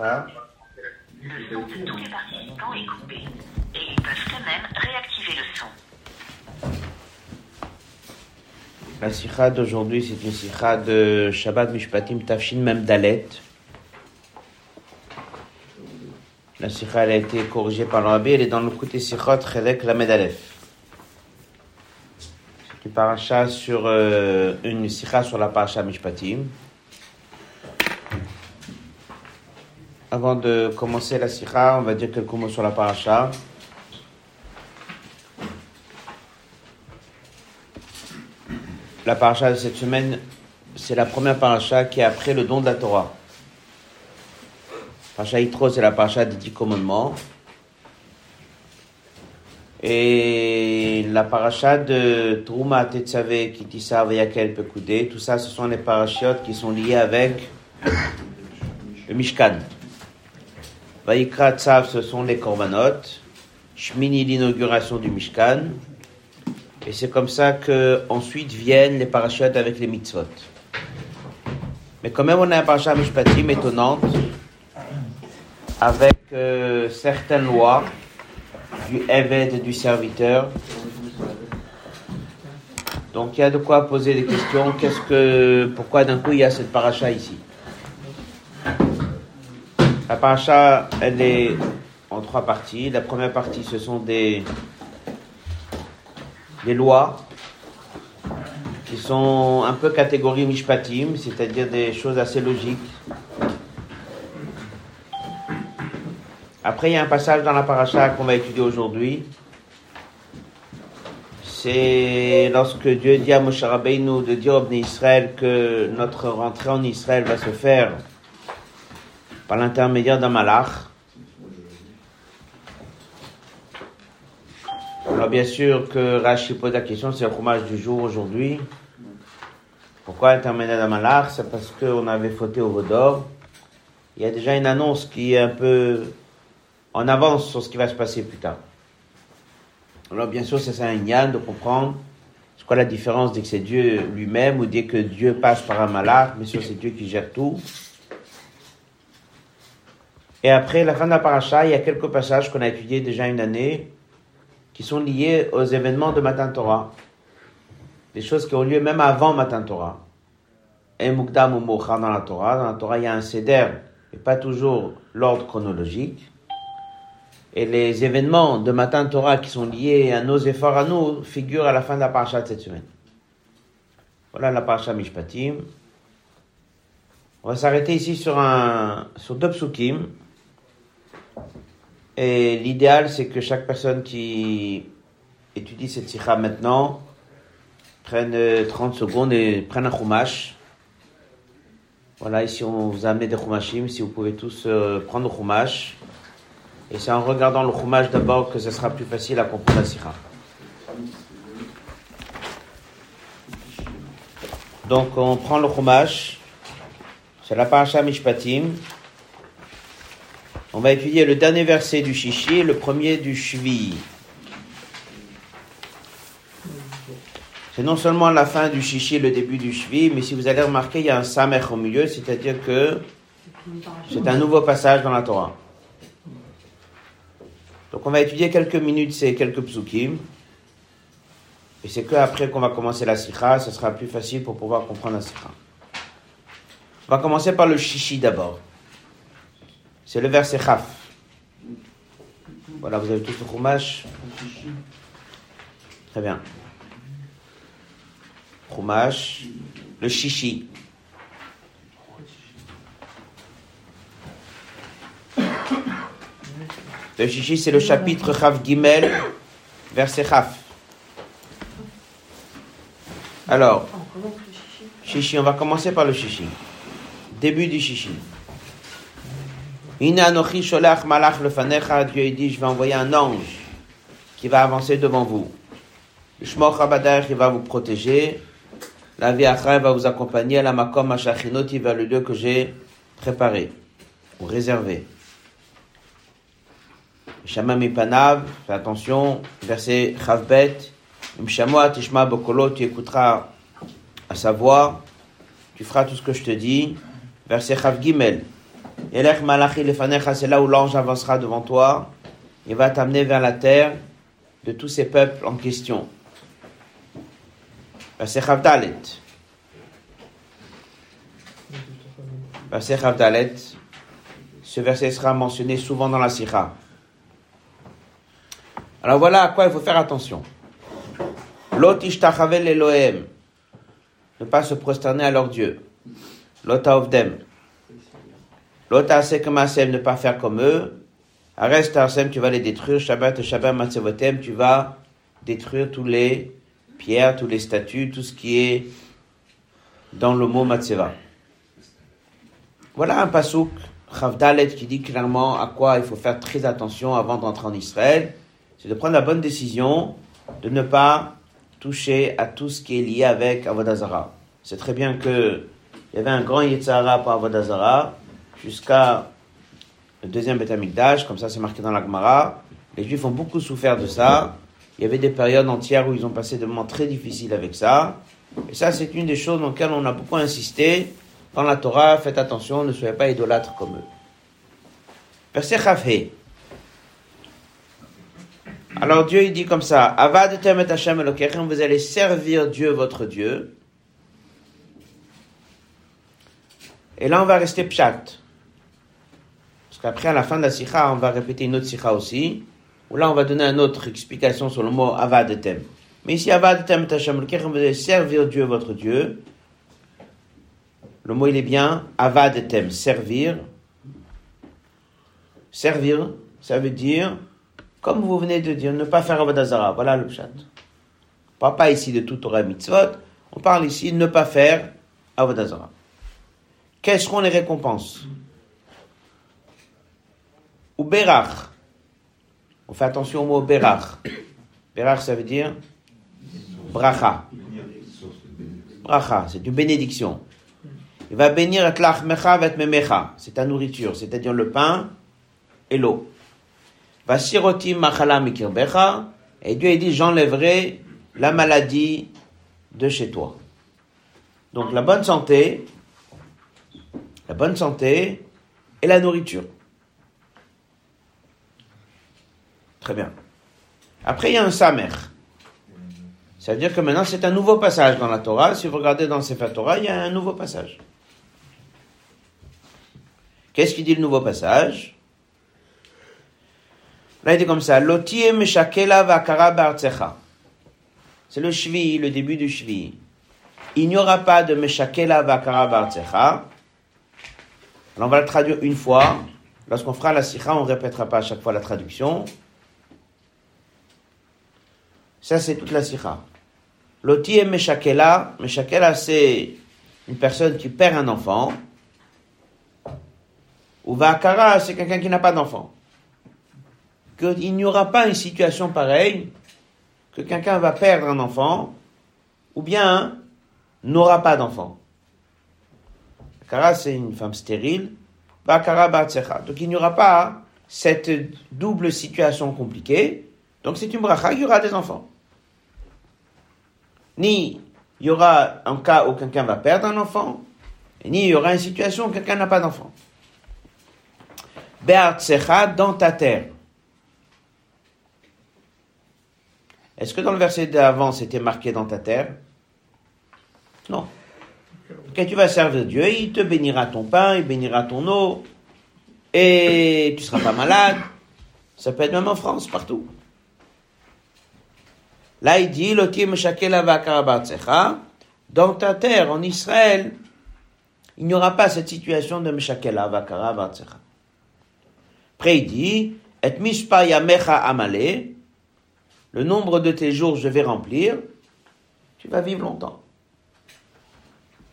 Sikha. Le son de tous les participants est coupé et ils peuvent même réactiver le son. La Sikha d'aujourd'hui, c'est une Sikha de Shabbat Mishpatim Tafshin Mem Dalet. La Sikha elle a été corrigée par le Rabbi, elle est dans le côté Sikhot Chelek Lamed Aleph. C'est une paracha sur euh, une Sikha sur la paracha Mishpatim. Avant de commencer la Sikha, on va dire quelques mots sur la paracha. La paracha de cette semaine, c'est la première paracha qui est après le don de la Torah. Paracha Yitro, c'est la paracha des dix commandements. Et la paracha de Trouma, Tetzave, Kitissa, Vayakel, Pekudé, tout ça, ce sont les parachiotes qui sont liés avec le Mishkan. Vaikra Tzav, ce sont les korbanot. Shmini, l'inauguration du Mishkan. Et c'est comme ça que ensuite viennent les parachutes avec les mitzvot. Mais quand même, on a un parachat Mishpatim étonnante, avec euh, certaines lois du Eved et du serviteur. Donc il y a de quoi poser des questions. Pourquoi d'un coup il y a cette paracha ici? La paracha, elle est en trois parties. La première partie, ce sont des lois qui sont un peu catégorie mishpatim, c'est-à-dire des choses assez logiques. Après, il y a un passage dans la paracha qu'on va étudier aujourd'hui. C'est lorsque Dieu dit à Moshe Rabbeinu de dire au Israël que notre rentrée en Israël va se faire par l'intermédiaire d'un malach. Alors bien sûr que Rashi pose la question, c'est le fromage du jour aujourd'hui. Pourquoi intermédiaire d'un malach C'est parce qu'on avait fauté au Vaudor. Il y a déjà une annonce qui est un peu en avance sur ce qui va se passer plus tard. Alors bien sûr, c'est un yann de comprendre c'est quoi la différence dès que c'est Dieu lui-même ou dès que Dieu passe par un malach, bien sûr c'est Dieu qui gère tout. Et après la fin de la paracha, il y a quelques passages qu'on a étudiés déjà une année qui sont liés aux événements de Matan Torah. Des choses qui ont lieu même avant Matan Torah. Et Mukdam ou Mocha dans la Torah. Dans la Torah, il y a un seder, et pas toujours l'ordre chronologique. Et les événements de Matan Torah qui sont liés à nos efforts à nous figurent à la fin de la paracha de cette semaine. Voilà la paracha Mishpatim. On va s'arrêter ici sur un, sur deux psukim. Et l'idéal, c'est que chaque personne qui étudie cette sikha maintenant prenne 30 secondes et prenne un chumash. Voilà, ici on vous a amené des chumashim, si vous pouvez tous euh, prendre le chumash. Et c'est en regardant le chumash d'abord que ce sera plus facile à comprendre la sikha. Donc on prend le chumash, c'est la paracha Mishpatim. On va étudier le dernier verset du Shishi et le premier du Shvi. C'est non seulement la fin du Shishi et le début du Shvi, mais si vous allez remarquer, il y a un Samer au milieu, c'est-à-dire que c'est un nouveau passage dans la Torah. Donc on va étudier quelques minutes ces quelques psukim. Et c'est que après qu'on va commencer la sikha, ce sera plus facile pour pouvoir comprendre la sikha. On va commencer par le Shishi d'abord. C'est le verset Chaf. Voilà, vous avez tout le Chumash. Très bien. Chumash. Le Shishi. Le Shishi, c'est le chapitre Chaf Gimel, verset Chaf. Alors, Shishi, on va commencer par le Shishi. Début du Shishi. Ina anochi sholach malach lefanecha, Dieu dit, je vais envoyer un ange qui va avancer devant vous. Shmoch Abadar, il va vous protéger. La vie va vous accompagner à la makom ashachinoti vers le lieu que j'ai préparé ou réservé. Shamam Panav, fais attention, verset Chavbet, Mshamoa Tishma Bokolo, tu écouteras à sa voix, tu feras tout ce que je te dis. Verset Chav Gimel, Yelech malachi lefanecha, c'est là où l'ange avancera devant toi. Il va t'amener vers la terre de tous ces peuples en question. Verset Chavdalet. Ce verset sera mentionné souvent dans la Sikha. Alors voilà à quoi il faut faire attention. Lot ishtachavel Elohim. Ne pas se prosterner à leur Dieu. Lot avdem. Lot asem ne pas faire comme eux. Arrête arsem, tu vas les détruire. Shabbat Shabbat matzevotem, tu vas détruire tous les pierres, tous les statues, tout ce qui est dans le mot matzeva. Voilà un pasouk Chavdalet qui dit clairement à quoi il faut faire très attention avant d'entrer en Israël, c'est de prendre la bonne décision de ne pas toucher à tout ce qui est lié avec Avodazara. C'est très bien que il y avait un grand Yetzara pour Avodazara jusqu'à le deuxième Betamikdash, comme ça c'est marqué dans la Gemara. Les Juifs ont beaucoup souffert de ça. Il y avait des périodes entières où ils ont passé des moments très difficiles avec ça. Et ça, c'est une des choses dans lesquelles on a beaucoup insisté dans la Torah, faites attention, ne soyez pas idolâtres comme eux. Verset. Alors Dieu il dit comme ça, Avad temet Hashem vous allez servir Dieu votre Dieu. Et là on va rester pshat. Parce qu'après à la fin de la sikha, on va répéter une autre sikha aussi, où là on va donner une autre explication sur le mot Avad tem. Mais ici Avad temet Hashem vous allez servir Dieu votre Dieu. Le mot il est bien, avad etem, servir. Servir, ça veut dire, comme vous venez de dire, ne pas faire avodazara. Voilà le chat. On parle pas ici de tout Torah mitzvot, on parle ici de ne pas faire avodazara. Quelles seront les récompenses? Ou berach. On fait attention au mot berach. Berach, ça veut dire bracha. Bracha, c'est une bénédiction. Il va bénir et memecha, c'est ta nourriture, c'est-à-dire le pain et l'eau. Va sirotim machala mikirbecha, et Dieu a dit j'enlèverai la maladie de chez toi. Donc la bonne santé, la bonne santé et la nourriture. Très bien. Après, il y a un samer. C'est-à-dire que maintenant, c'est un nouveau passage dans la Torah. Si vous regardez dans Sefer Torah, il y a un nouveau passage. Qu'est-ce qu'il dit le nouveau passage? Là, il dit comme ça, C'est le shvi, le début du shvi. Il n'y aura pas de meshakela vakara bartzecha. Alors, on va le traduire une fois. Lorsqu'on fera la sikha, on ne répétera pas à chaque fois la traduction. Ça, c'est toute la sikha. Loti meshakela. Meshakela, c'est une personne qui perd un enfant. Ou Vakara, c'est quelqu'un qui n'a pas d'enfant. Il n'y aura pas une situation pareille que quelqu'un va perdre un enfant ou bien n'aura pas d'enfant. Vakara, c'est une femme stérile. Vakara Batsecha. Donc il n'y aura pas cette double situation compliquée. Donc c'est une bracha, il y aura des enfants. Ni il y aura un cas où quelqu'un va perdre un enfant, ni il y aura une situation où quelqu'un n'a pas d'enfant. Be'artsecha, dans ta terre. Est-ce que dans le verset d'avant, c'était marqué dans ta terre? Non. Quand tu vas servir Dieu, il te bénira ton pain, il bénira ton eau, et tu seras pas malade. Ça peut être même en France, partout. Là, il dit, dans ta terre, en Israël, il n'y aura pas cette situation de Meshakela Vakara après, il dit, et mishpa yamecha amale, le nombre de tes jours je vais remplir, tu vas vivre longtemps.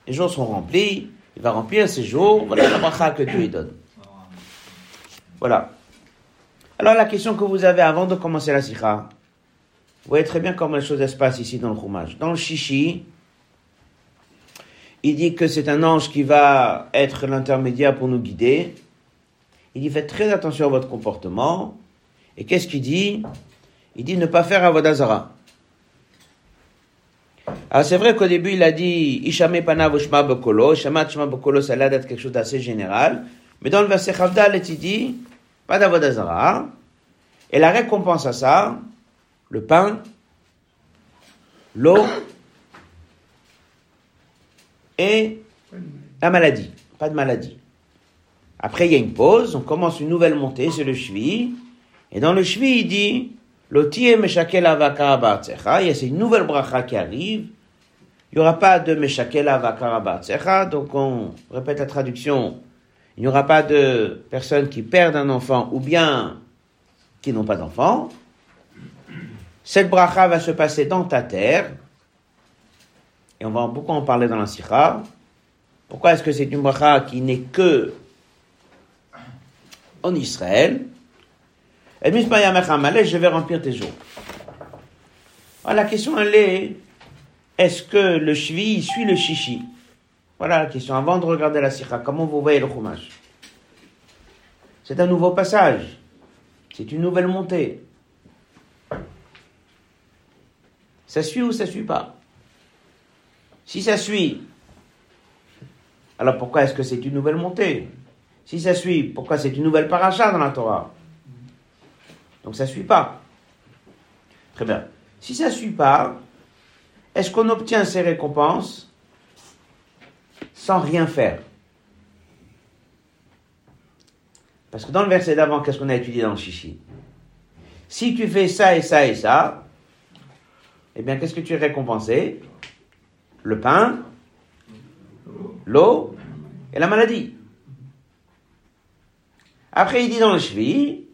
Les jours sont remplis, il va remplir ses jours, voilà la bracha que Dieu lui donne. Voilà. Alors la question que vous avez avant de commencer la sikha, vous voyez très bien comment les choses se passent ici dans le Chumash. Dans le Shishi, il dit que c'est un ange qui va être l'intermédiaire pour nous guider. Il dit faites très attention à votre comportement. Et qu'est-ce qu'il dit? Il dit ne pas faire avodazara. Alors c'est vrai qu'au début il a dit Ishame Panav Shma Bokolo. Ishama Shma Bokolo, ça a l'air d'être quelque chose d'assez général. Mais dans le verset Chavdal, il dit, pas d'Avodazara. Et la récompense à ça, le pain, l'eau et la maladie. Pas de maladie. Après, il y a une pause, on commence une nouvelle montée, c'est le shvi. Et dans le shvi, il dit, Loti meshakel avakar il y a cette nouvelle bracha qui arrive. Il n'y aura pas de meshakel avakar donc on répète la traduction. Il n'y aura pas de personnes qui perdent un enfant ou bien qui n'ont pas d'enfant. Cette bracha va se passer dans ta terre. Et on va beaucoup en parler dans la sikha. Pourquoi est-ce que c'est une bracha qui n'est que en Israël? Et je vais remplir tes jours. Alors, la question elle est, est-ce que le shvi suit le chichi Voilà la question. Avant de regarder la sikha, comment vous voyez le chumash? C'est un nouveau passage. C'est une nouvelle montée. Ça suit ou ça suit pas? Si ça suit, alors pourquoi est-ce que c'est une nouvelle montée? Si ça suit, pourquoi c'est une nouvelle paracha dans la Torah? Donc ça suit pas. Très bien. Si ça suit pas, est-ce qu'on obtient ces récompenses sans rien faire? Parce que dans le verset d'avant, qu'est-ce qu'on a étudié dans le chichi Si tu fais ça et ça et ça, eh bien, qu'est-ce que tu es récompensé? Le pain, l'eau et la maladie. Après, il dit dans le Shvi,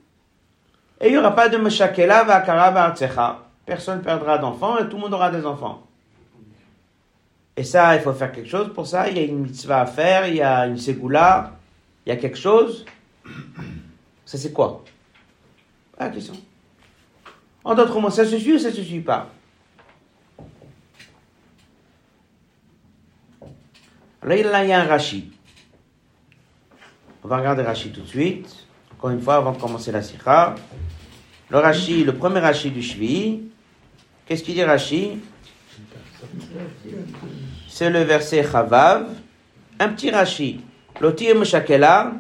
et il n'y aura pas de Meshakela Vakara Personne ne perdra d'enfants et tout le monde aura des enfants. Et ça, il faut faire quelque chose pour ça. Il y a une mitzvah à faire, il y a une ségoula, il y a quelque chose. Ça, c'est quoi? La question. En d'autres mots, ça se suit ou ça se suit pas? Là, il y a un Rashi. On va regarder Rashi tout de suite. Encore une fois, avant de commencer la sikha. Le Rashi, le premier Rashi du Shvi. Qu'est-ce qu'il dit Rashi C'est le verset Chavav. Un petit Rashi. Lotir Meshakela.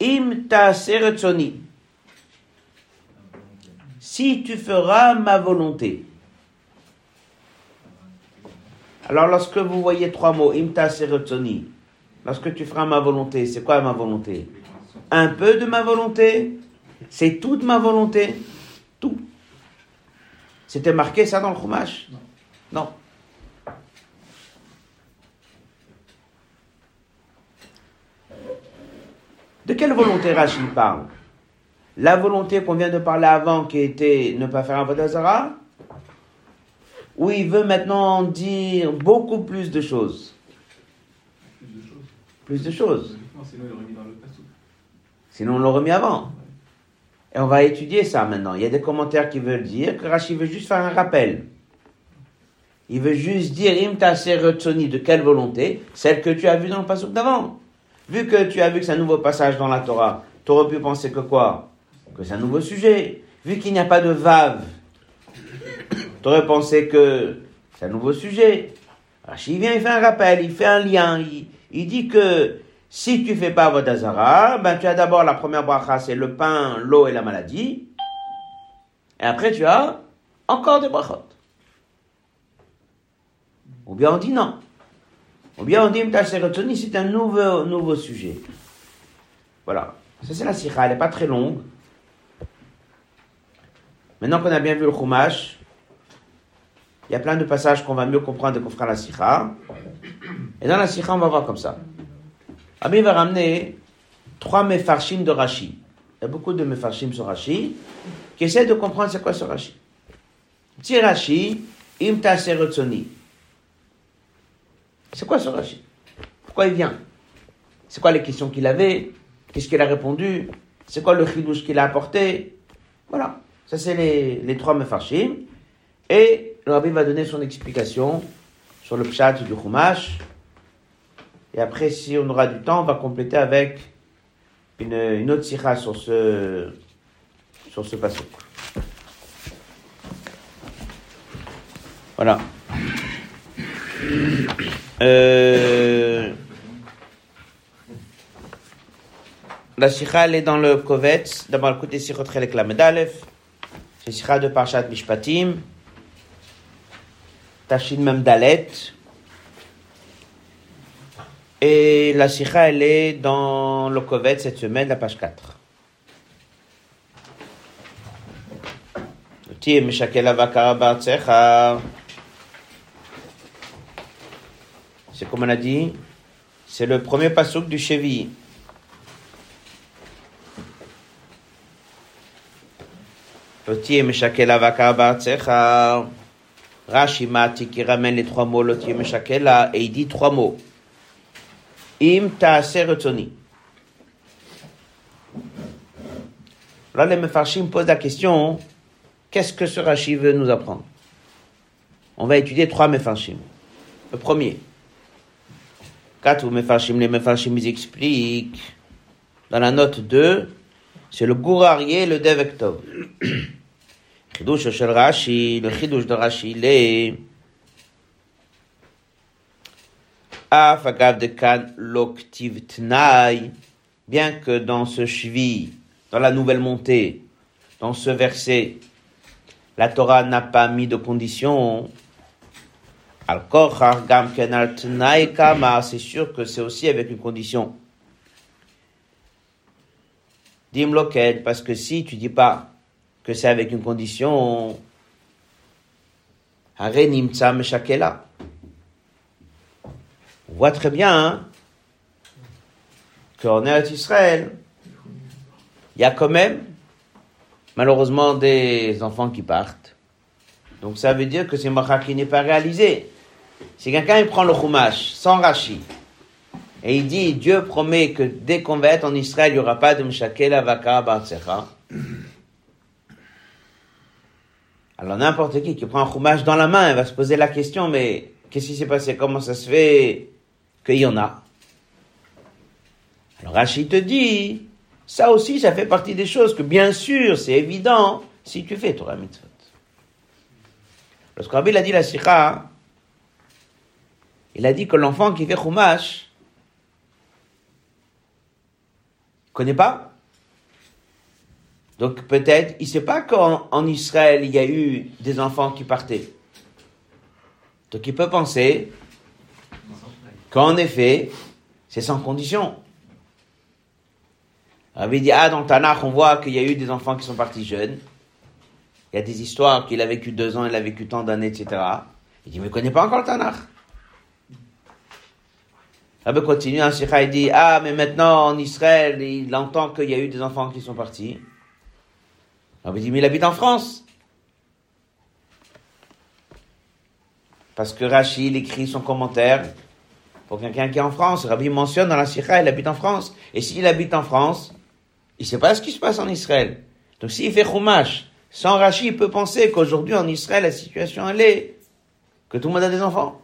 Im ta Si tu feras ma volonté. Alors, lorsque vous voyez trois mots, imta serotoni, lorsque tu feras ma volonté, c'est quoi ma volonté? Un peu de ma volonté C'est toute ma volonté Tout. C'était marqué ça dans le chumash? Non. De quelle volonté Rachid parle? La volonté qu'on vient de parler avant, qui était ne pas faire un vodazara où il veut maintenant dire beaucoup plus de choses. Plus de choses. Sinon, on l'aurait mis avant. Et on va étudier ça maintenant. Il y a des commentaires qui veulent dire que Rachid veut juste faire un rappel. Il veut juste dire Imta de quelle volonté Celle que tu as vue dans le passage d'avant. Vu que tu as vu que c'est un nouveau passage dans la Torah, tu aurais pu penser que quoi? Que c'est un nouveau sujet. Vu qu'il n'y a pas de vave tu aurais pensé que c'est un nouveau sujet. il vient, il fait un rappel, il fait un lien, il, dit que si tu fais pas Vodazara, ben tu as d'abord la première bracha, c'est le pain, l'eau et la maladie. Et après tu as encore des brachot. Ou bien on dit non. Ou bien on dit c'est un nouveau, nouveau sujet. Voilà. Ça c'est la sira, elle n'est pas très longue. Maintenant qu'on a bien vu le chumash, il y a plein de passages qu'on va mieux comprendre qu'on fera la sikha. Et dans la sikha, on va voir comme ça. Ami va ramener trois mefarshim de Rashi. Il y a beaucoup de mefarshim sur Rashi qui essaient de comprendre c'est quoi ce Rashi. Petit Rashi, imta serotsoni. C'est quoi ce Rashi? Pourquoi il vient? C'est quoi les questions qu'il avait? Qu'est-ce qu'il a répondu? C'est quoi le chidouche qu'il a apporté? Voilà. Ça, c'est les, les trois mefarshim. Et le rabbi va donner son explication sur le pshat du chumash. Et après, si on aura du temps, on va compléter avec une, autre sikha sur ce, sur ce passage. Voilà. Euh, la sikha, elle est dans le Kovetz, d'abord le côté Sichot Chelek Lamed Aleph, c'est sikha de Parshat Mishpatim, Tachin d'Alet Et la Sikha, elle est dans le Kovet cette semaine, la page 4. C'est comme on a dit, c'est le premier passouk du cheville. Petit Meshakel Avakar Bartsecha. Rashi Mati qui ramène les trois mots Lotier Meshakela et il dit trois mots. Im Taase Retoni. Là, les Mefarshim posent la question qu'est-ce que ce Rashi veut nous apprendre? On va étudier trois Mefarshim. Le premier. Quatre Mefarshim, les Mefarshim, ils expliquent. Dans la note 2, c'est le Gourarié et le Devektov. Le Chidush de Rashi, il est Af agav de kan loktiv tnai, bien que dans ce shvi, dans la nouvelle montée, dans ce verset, la Torah n'a pas mis de condition. Al gam ken al tnai kama, c'est sûr que c'est aussi avec une condition. Dim loket, parce que si tu dis pas que c'est avec une condition. On voit très bien hein, qu'en Eretz Israël, il y a quand même, malheureusement, des enfants qui partent. Donc ça veut dire que c'est Macha qui n'est pas réalisé. Si quelqu'un prend le Chumash sans Rashi, et il dit, Dieu promet que dès qu'on va être en Israël, il n'y aura pas de Mshakel Avaka Bartsecha. Alors n'importe qui qui prend un Chumash dans la main, il va se poser la question, mais qu'est-ce qui s'est passé? Comment ça se fait qu'il y en a? Alors Rachid te dit, ça aussi, ça fait partie des choses que bien sûr, c'est évident, si tu fais Torah Mitzvot. Lorsque Rabbi a dit la Sikha, il a dit que l'enfant qui fait Chumash, connaît pas? Donc peut-être, il sait pas qu'en en Israël, il y a eu des enfants qui partaient. Donc il peut penser qu'en effet, c'est sans condition. Rabbi dit, ah, dans Tanakh, on voit qu'il y a eu des enfants qui sont partis jeunes. Il y a des histoires qu'il a vécu deux ans, il a vécu tant d'années, etc. Il dit, mais il connaît pas encore le Tanakh. Rabbi continue, un Sikha, il dit, ah, mais maintenant, en Israël, il entend qu'il y a eu des enfants qui sont partis. Rabbi dit, mais il habite en France. Parce que Rachid écrit son commentaire pour quelqu'un qui est en France. Rabbi mentionne dans la Sikha, il habite en France. Et s'il habite en France, il sait pas ce qui se passe en Israël. Donc s'il fait Chumash, sans Rachid, il peut penser qu'aujourd'hui en Israël, la situation elle est que tout le monde a des enfants.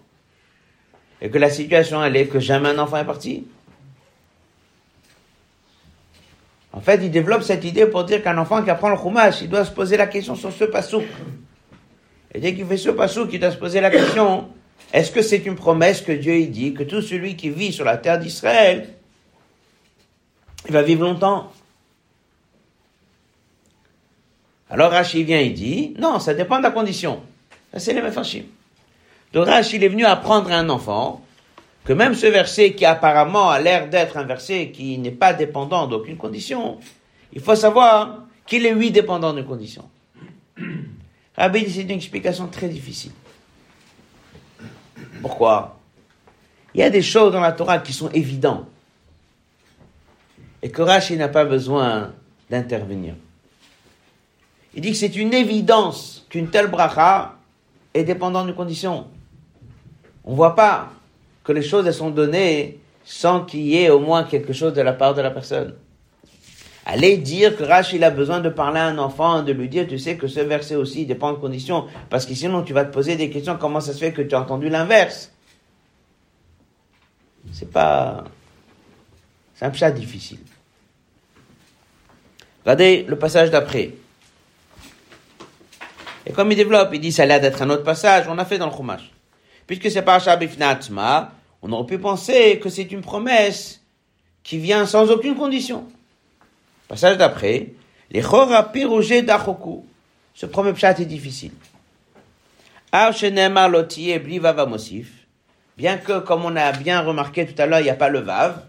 Et que la situation elle est que jamais un enfant est parti. En fait, il développe cette idée pour dire qu'un enfant qui apprend le Chumash, il doit se poser la question sur ce pasouk. Et dès qu'il fait ce pasouk, il doit se poser la question, est-ce que c'est une promesse que Dieu il dit que tout celui qui vit sur la terre d'Israël, il va vivre longtemps? Alors Rachid vient, il dit, non, ça dépend de la condition. C'est les Mefarshim. Donc Rachid est venu apprendre à un enfant que même ce verset qui apparemment a l'air d'être un verset qui n'est pas dépendant d'aucune condition, il faut savoir qu'il est oui dépendant d'une condition. Rabbi dit c'est une explication très difficile. Pourquoi? Il y a des choses dans la Torah qui sont évidentes et que Rashi n'a pas besoin d'intervenir. Il dit que c'est une évidence qu'une telle bracha est dépendante d'une condition. On ne voit pas que les choses sont données sans qu'il y ait au moins quelque chose de la part de la personne. Allez dire que Rach, il a besoin de parler à un enfant, de lui dire, tu sais que ce verset aussi dépend de conditions, parce que sinon tu vas te poser des questions, comment ça se fait que tu as entendu l'inverse? C'est pas... C'est un chat difficile. Regardez le passage d'après. Et comme il développe, il dit, ça a l'air d'être un autre passage, on a fait dans le Chumash. Puisque c'est pas Bifnatzma, on aurait pu penser que c'est une promesse qui vient sans aucune condition. Passage d'après, les chora pirogé d'achoku. Ce premier pshat est difficile. Ar lotiye bli mosif. Bien que, comme on a bien remarqué tout à l'heure, il n'y a pas le vav.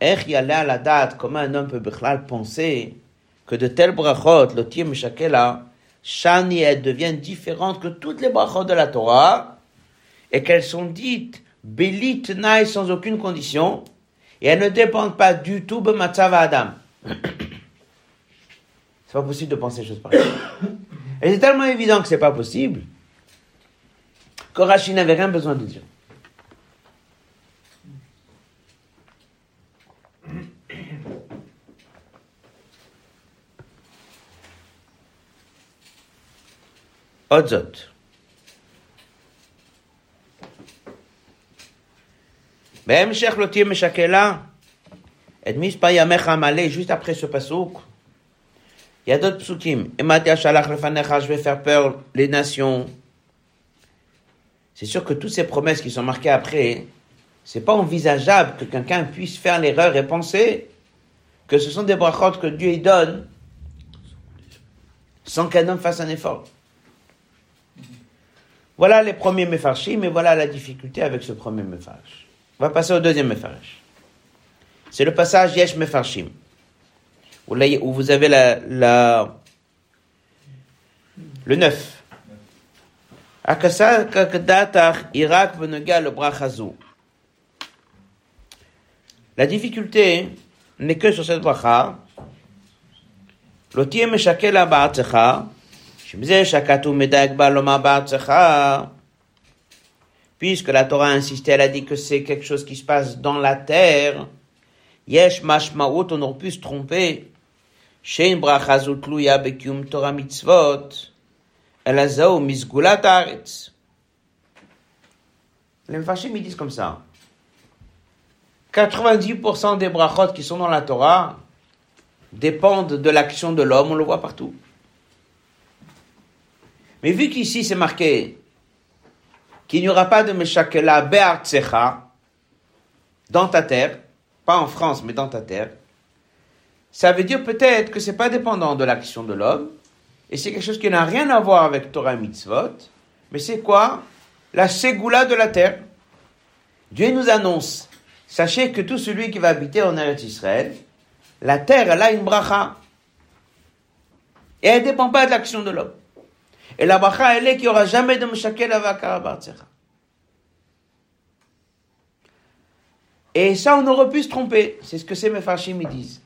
Yale à la date, comment un homme peut penser que de telles brachot, lotiye meshakela, shani, elles deviennent différentes que toutes les brachot de la Torah, et qu'elles sont dites belit naï sans aucune condition, et elles ne dépendent pas du tout de Matzava Adam. C'est pas possible de penser des choses pareilles. Et c'est tellement évident que c'est pas possible que Rachid n'avait rien besoin de dire. Odzot. בהמשך לא תהיה משקלה את מספר ימיך המלא, juste après ce pasouk, il y a d'autres psukim. Ematia shalach lefanecha, je vais faire peur les nations. C'est sûr que toutes ces promesses qui sont marquées après, c'est pas envisageable que quelqu'un puisse faire l'erreur et penser que ce sont des brachot que Dieu y donne sans qu'un homme fasse un effort. Voilà les premiers mefarshim, mais voilà la difficulté avec ce premier mefarsh. On va passer au deuxième mefarsh. C'est le passage Yesh mefarshim où vous avez la, la le 9. La difficulté n'est que sur cette bracha. Lotie meshakela ba'atzecha, shemze shakatu medag baloma ba'atzecha, puisque la Torah a insisté, elle a dit que c'est quelque chose qui se passe dans la terre, Yesh Mashmaot, on aurait pu se tromper. Shein Brachazut Luya Torah Mitzvot, Elazao Mizgulat Aretz. Les Mfashim, ils disent comme ça. 90% des brachot qui sont dans la Torah dépendent de l'action de l'homme, on le voit partout. Mais vu qu'ici c'est marqué qu'il n'y aura pas de Meshakela Be'artsecha dans ta terre, pas en France, mais dans ta terre, ça veut dire peut-être que c'est pas dépendant de l'action de l'homme, et c'est quelque chose qui n'a rien à voir avec Torah mitzvot, mais c'est quoi? La ségoula de la terre. Dieu nous annonce, sachez que tout celui qui va habiter en Eretz Israël, la terre, elle a une bracha. Et elle ne dépend pas de l'action de l'homme. Et la bracha, elle est qu'il n'y aura jamais de Meshakel Avakara Et ça, on aurait pu se tromper. C'est ce que ces Mefarshim disent.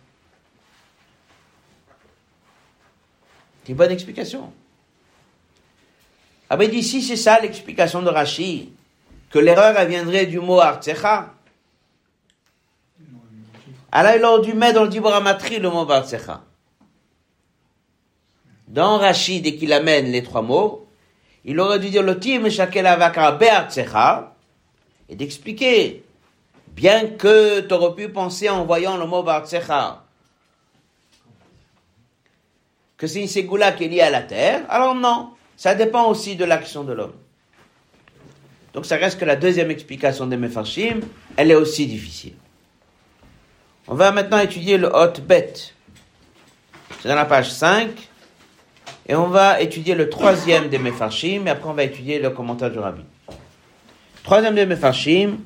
C'est une bonne explication. Ah ben d'ici, c'est ça l'explication de Rashi, que l'erreur elle viendrait du mot Artsecha. Alors il aurait dû mettre dans le Diboramatri le mot Artsecha. Dans Rashi, dès qu'il amène les trois mots, il aurait dû dire le Tim Shakel Avaka Be'artsecha et d'expliquer, bien que tu aurais pu penser en voyant le mot Artsecha, que c'est une ségoula qui est liée à la terre, alors non, ça dépend aussi de l'action de l'homme. Donc ça reste que la deuxième explication des Mefarshim, elle est aussi difficile. On va maintenant étudier le Hot Bet. C'est dans la page 5. Et on va étudier le troisième des Mefarshim, et après on va étudier le commentaire du Rabbi. Troisième des Mefarshim,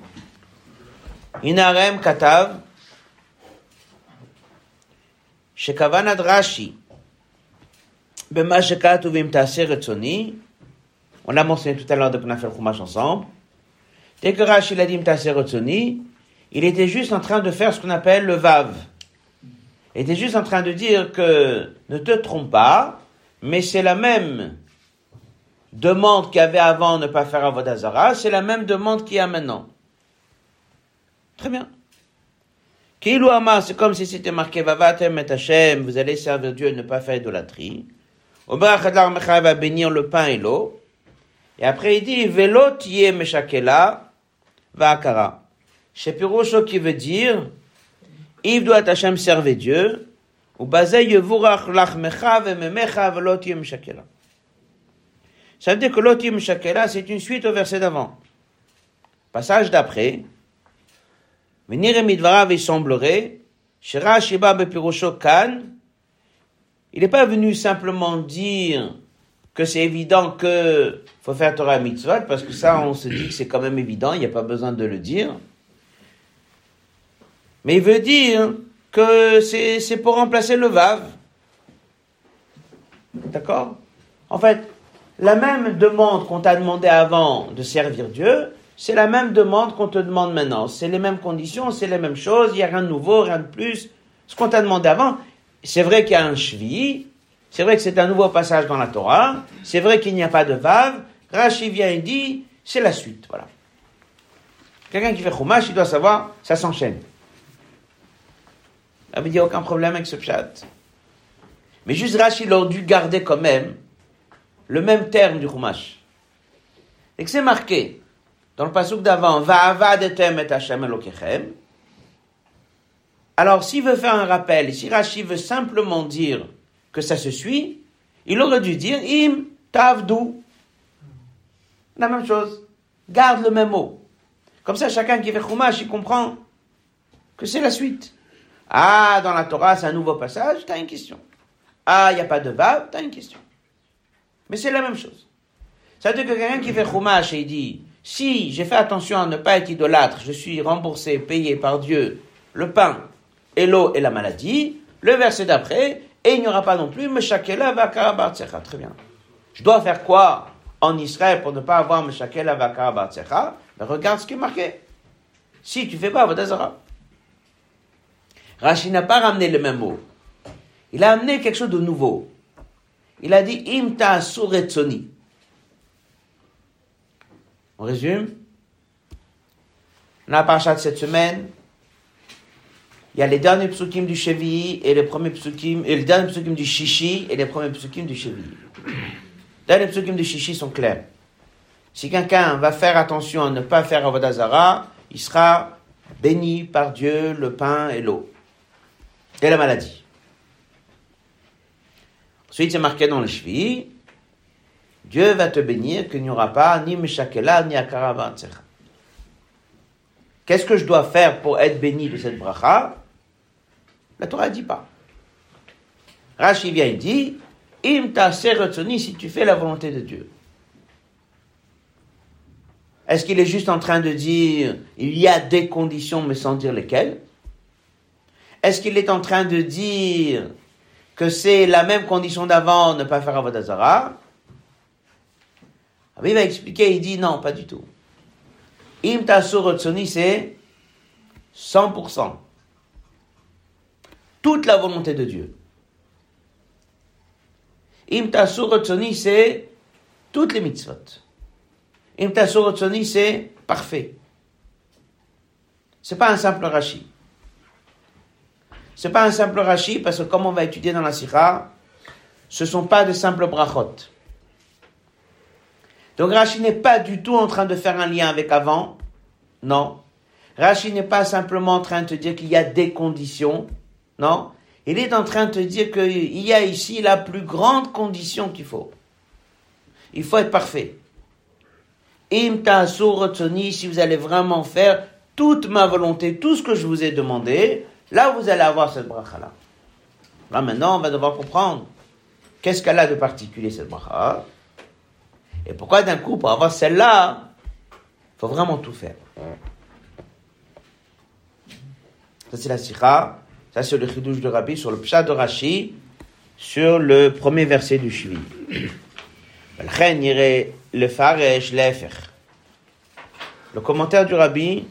Inarem Katav, Shekavanad Rashi, on l'a mentionné tout à l'heure fait le Chumash ensemble. Dès que Rachid a dit il était juste en train de faire ce qu'on appelle le Vav. Il était juste en train de dire que ne te trompe pas, mais c'est la même demande qu'il y avait avant ne pas faire Avodazara, c'est la même demande qu'il y a maintenant. Très bien. c'est comme si c'était marqué Vavatem et Hashem, vous allez servir Dieu et ne pas faire idolâtrie. Omer va bénir le pain et l'eau. Et après, il dit, Velot yé meshakela va akara. Chez qui veut dire, Yves doit Hashem servir Dieu, Ça veut dire que lot yé meshakela, c'est une suite au verset d'avant. Passage d'après, Venir il semblerait Shira Kan, il n'est pas venu simplement dire que c'est évident que faut faire Torah mitzvot, parce que ça, on se dit que c'est quand même évident, il n'y a pas besoin de le dire. Mais il veut dire que c'est pour remplacer le Vav. D'accord? En fait, la même demande qu'on t'a demandé avant de servir Dieu, c'est la même demande qu'on te demande maintenant. C'est les mêmes conditions, c'est les mêmes choses, il n'y a rien de nouveau, rien de plus. Ce qu'on t'a demandé avant, c'est vrai qu'il y a un cheville, c'est vrai que c'est un nouveau passage dans la Torah, c'est vrai qu'il n'y a pas de Vav, Rashi vient et dit, c'est la suite, voilà. Quelqu'un qui fait Chumash, il doit savoir, ça s'enchaîne. Il n'y a aucun problème avec ce chat. Mais juste Rashi, il aurait dû garder quand même le même terme du Chumash. Et que c'est marqué dans le passage d'avant, Va'avadetem et Hashem Elokechem. Alors, s'il veut faire un rappel, si Rashi veut simplement dire que ça se suit, il aurait dû dire Im Tavdu. La même chose. Garde le même mot. Comme ça, chacun qui fait Chumash, il comprend que c'est la suite. Ah, dans la Torah, c'est un nouveau passage, tu as une question. Ah, il n'y a pas de Vav, tu as une question. Mais c'est la même chose. Ça veut dire que quelqu'un qui fait Chumash et il dit, si j'ai fait attention à ne pas être idolâtre, je suis remboursé, payé par Dieu, le pain et l'eau et la maladie, le verset d'après, et il n'y aura pas non plus Meshakela Vakara Très bien. Je dois faire quoi en Israël pour ne pas avoir Meshakela Vakara ben, Regarde ce qui est marqué. Si tu fais pas Vodazara. Rachid n'a pas ramené le même mot. Il a amené quelque chose de nouveau. Il a dit Imta Suretsoni. On résume la parachat de cette semaine, il y a les derniers psukim du Chevi et les premiers psukim, et les derniers psukim du Shishi et les premiers psukim du Chevi. Les derniers psukim du Shishi sont clairs. Si quelqu'un va faire attention à ne pas faire Avodazara, il sera béni par Dieu le pain et l'eau. Et la maladie. Ensuite, c'est marqué dans le Shvi, Dieu va te bénir qu'il n'y aura pas ni Meshakela ni Akara Qu'est-ce que je dois faire pour être béni de cette bracha? La Torah ne dit pas. Rashi vient et dit, Im si tu fais la volonté de Dieu. Est-ce qu'il est juste en train de dire, il y a des conditions mais sans dire lesquelles Est-ce qu'il est en train de dire, que c'est la même condition d'avant, ne pas faire Avodazara. il va expliquer, il dit non, pas du tout. Im c'est 100%. Toute la volonté de Dieu. Im c'est toutes les mitzvot. Im c'est parfait. C'est pas un simple rachis. C'est pas un simple rachis, parce que comme on va étudier dans la Sikha, ce sont pas de simples brachot. Donc Rashi n'est pas du tout en train de faire un lien avec avant. Non. Rashi n'est pas simplement en train de te dire qu'il y a des conditions. Non. Il est en train de te dire qu'il y a ici la plus grande condition qu'il faut. Il faut être parfait. Im si vous allez vraiment faire toute ma volonté, tout ce que je vous ai demandé, Là, vous allez avoir cette bracha-là. Là, maintenant, on va devoir comprendre qu'est-ce qu'elle a de particulier, cette bracha. Et pourquoi d'un coup, pour avoir celle-là, il faut vraiment tout faire. Ça, c'est la sikha. Ça, c'est le chidouche de Rabbi sur le pshat de Rashi, sur le premier verset du Shvi. Le commentaire du Rabbi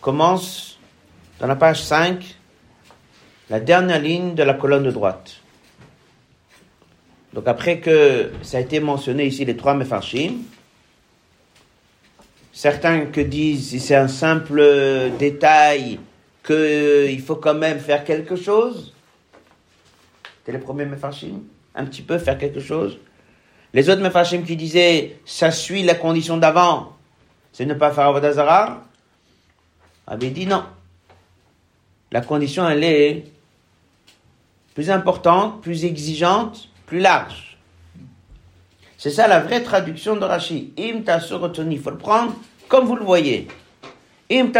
commence dans la page 5, la dernière ligne de la colonne de droite. Donc après que ça a été mentionné ici les trois mefarshim, certains que disent c'est un simple détail qu'il faut quand même faire quelque chose. C'était les premiers mefarshim, un petit peu faire quelque chose. Les autres mefarshim qui disaient ça suit la condition d'avant, c'est ne pas faire Avodazara, avait dit non. La condition, elle est plus importante, plus exigeante, plus large. C'est ça la vraie traduction de Rashi. Im il faut le prendre comme vous le voyez. Im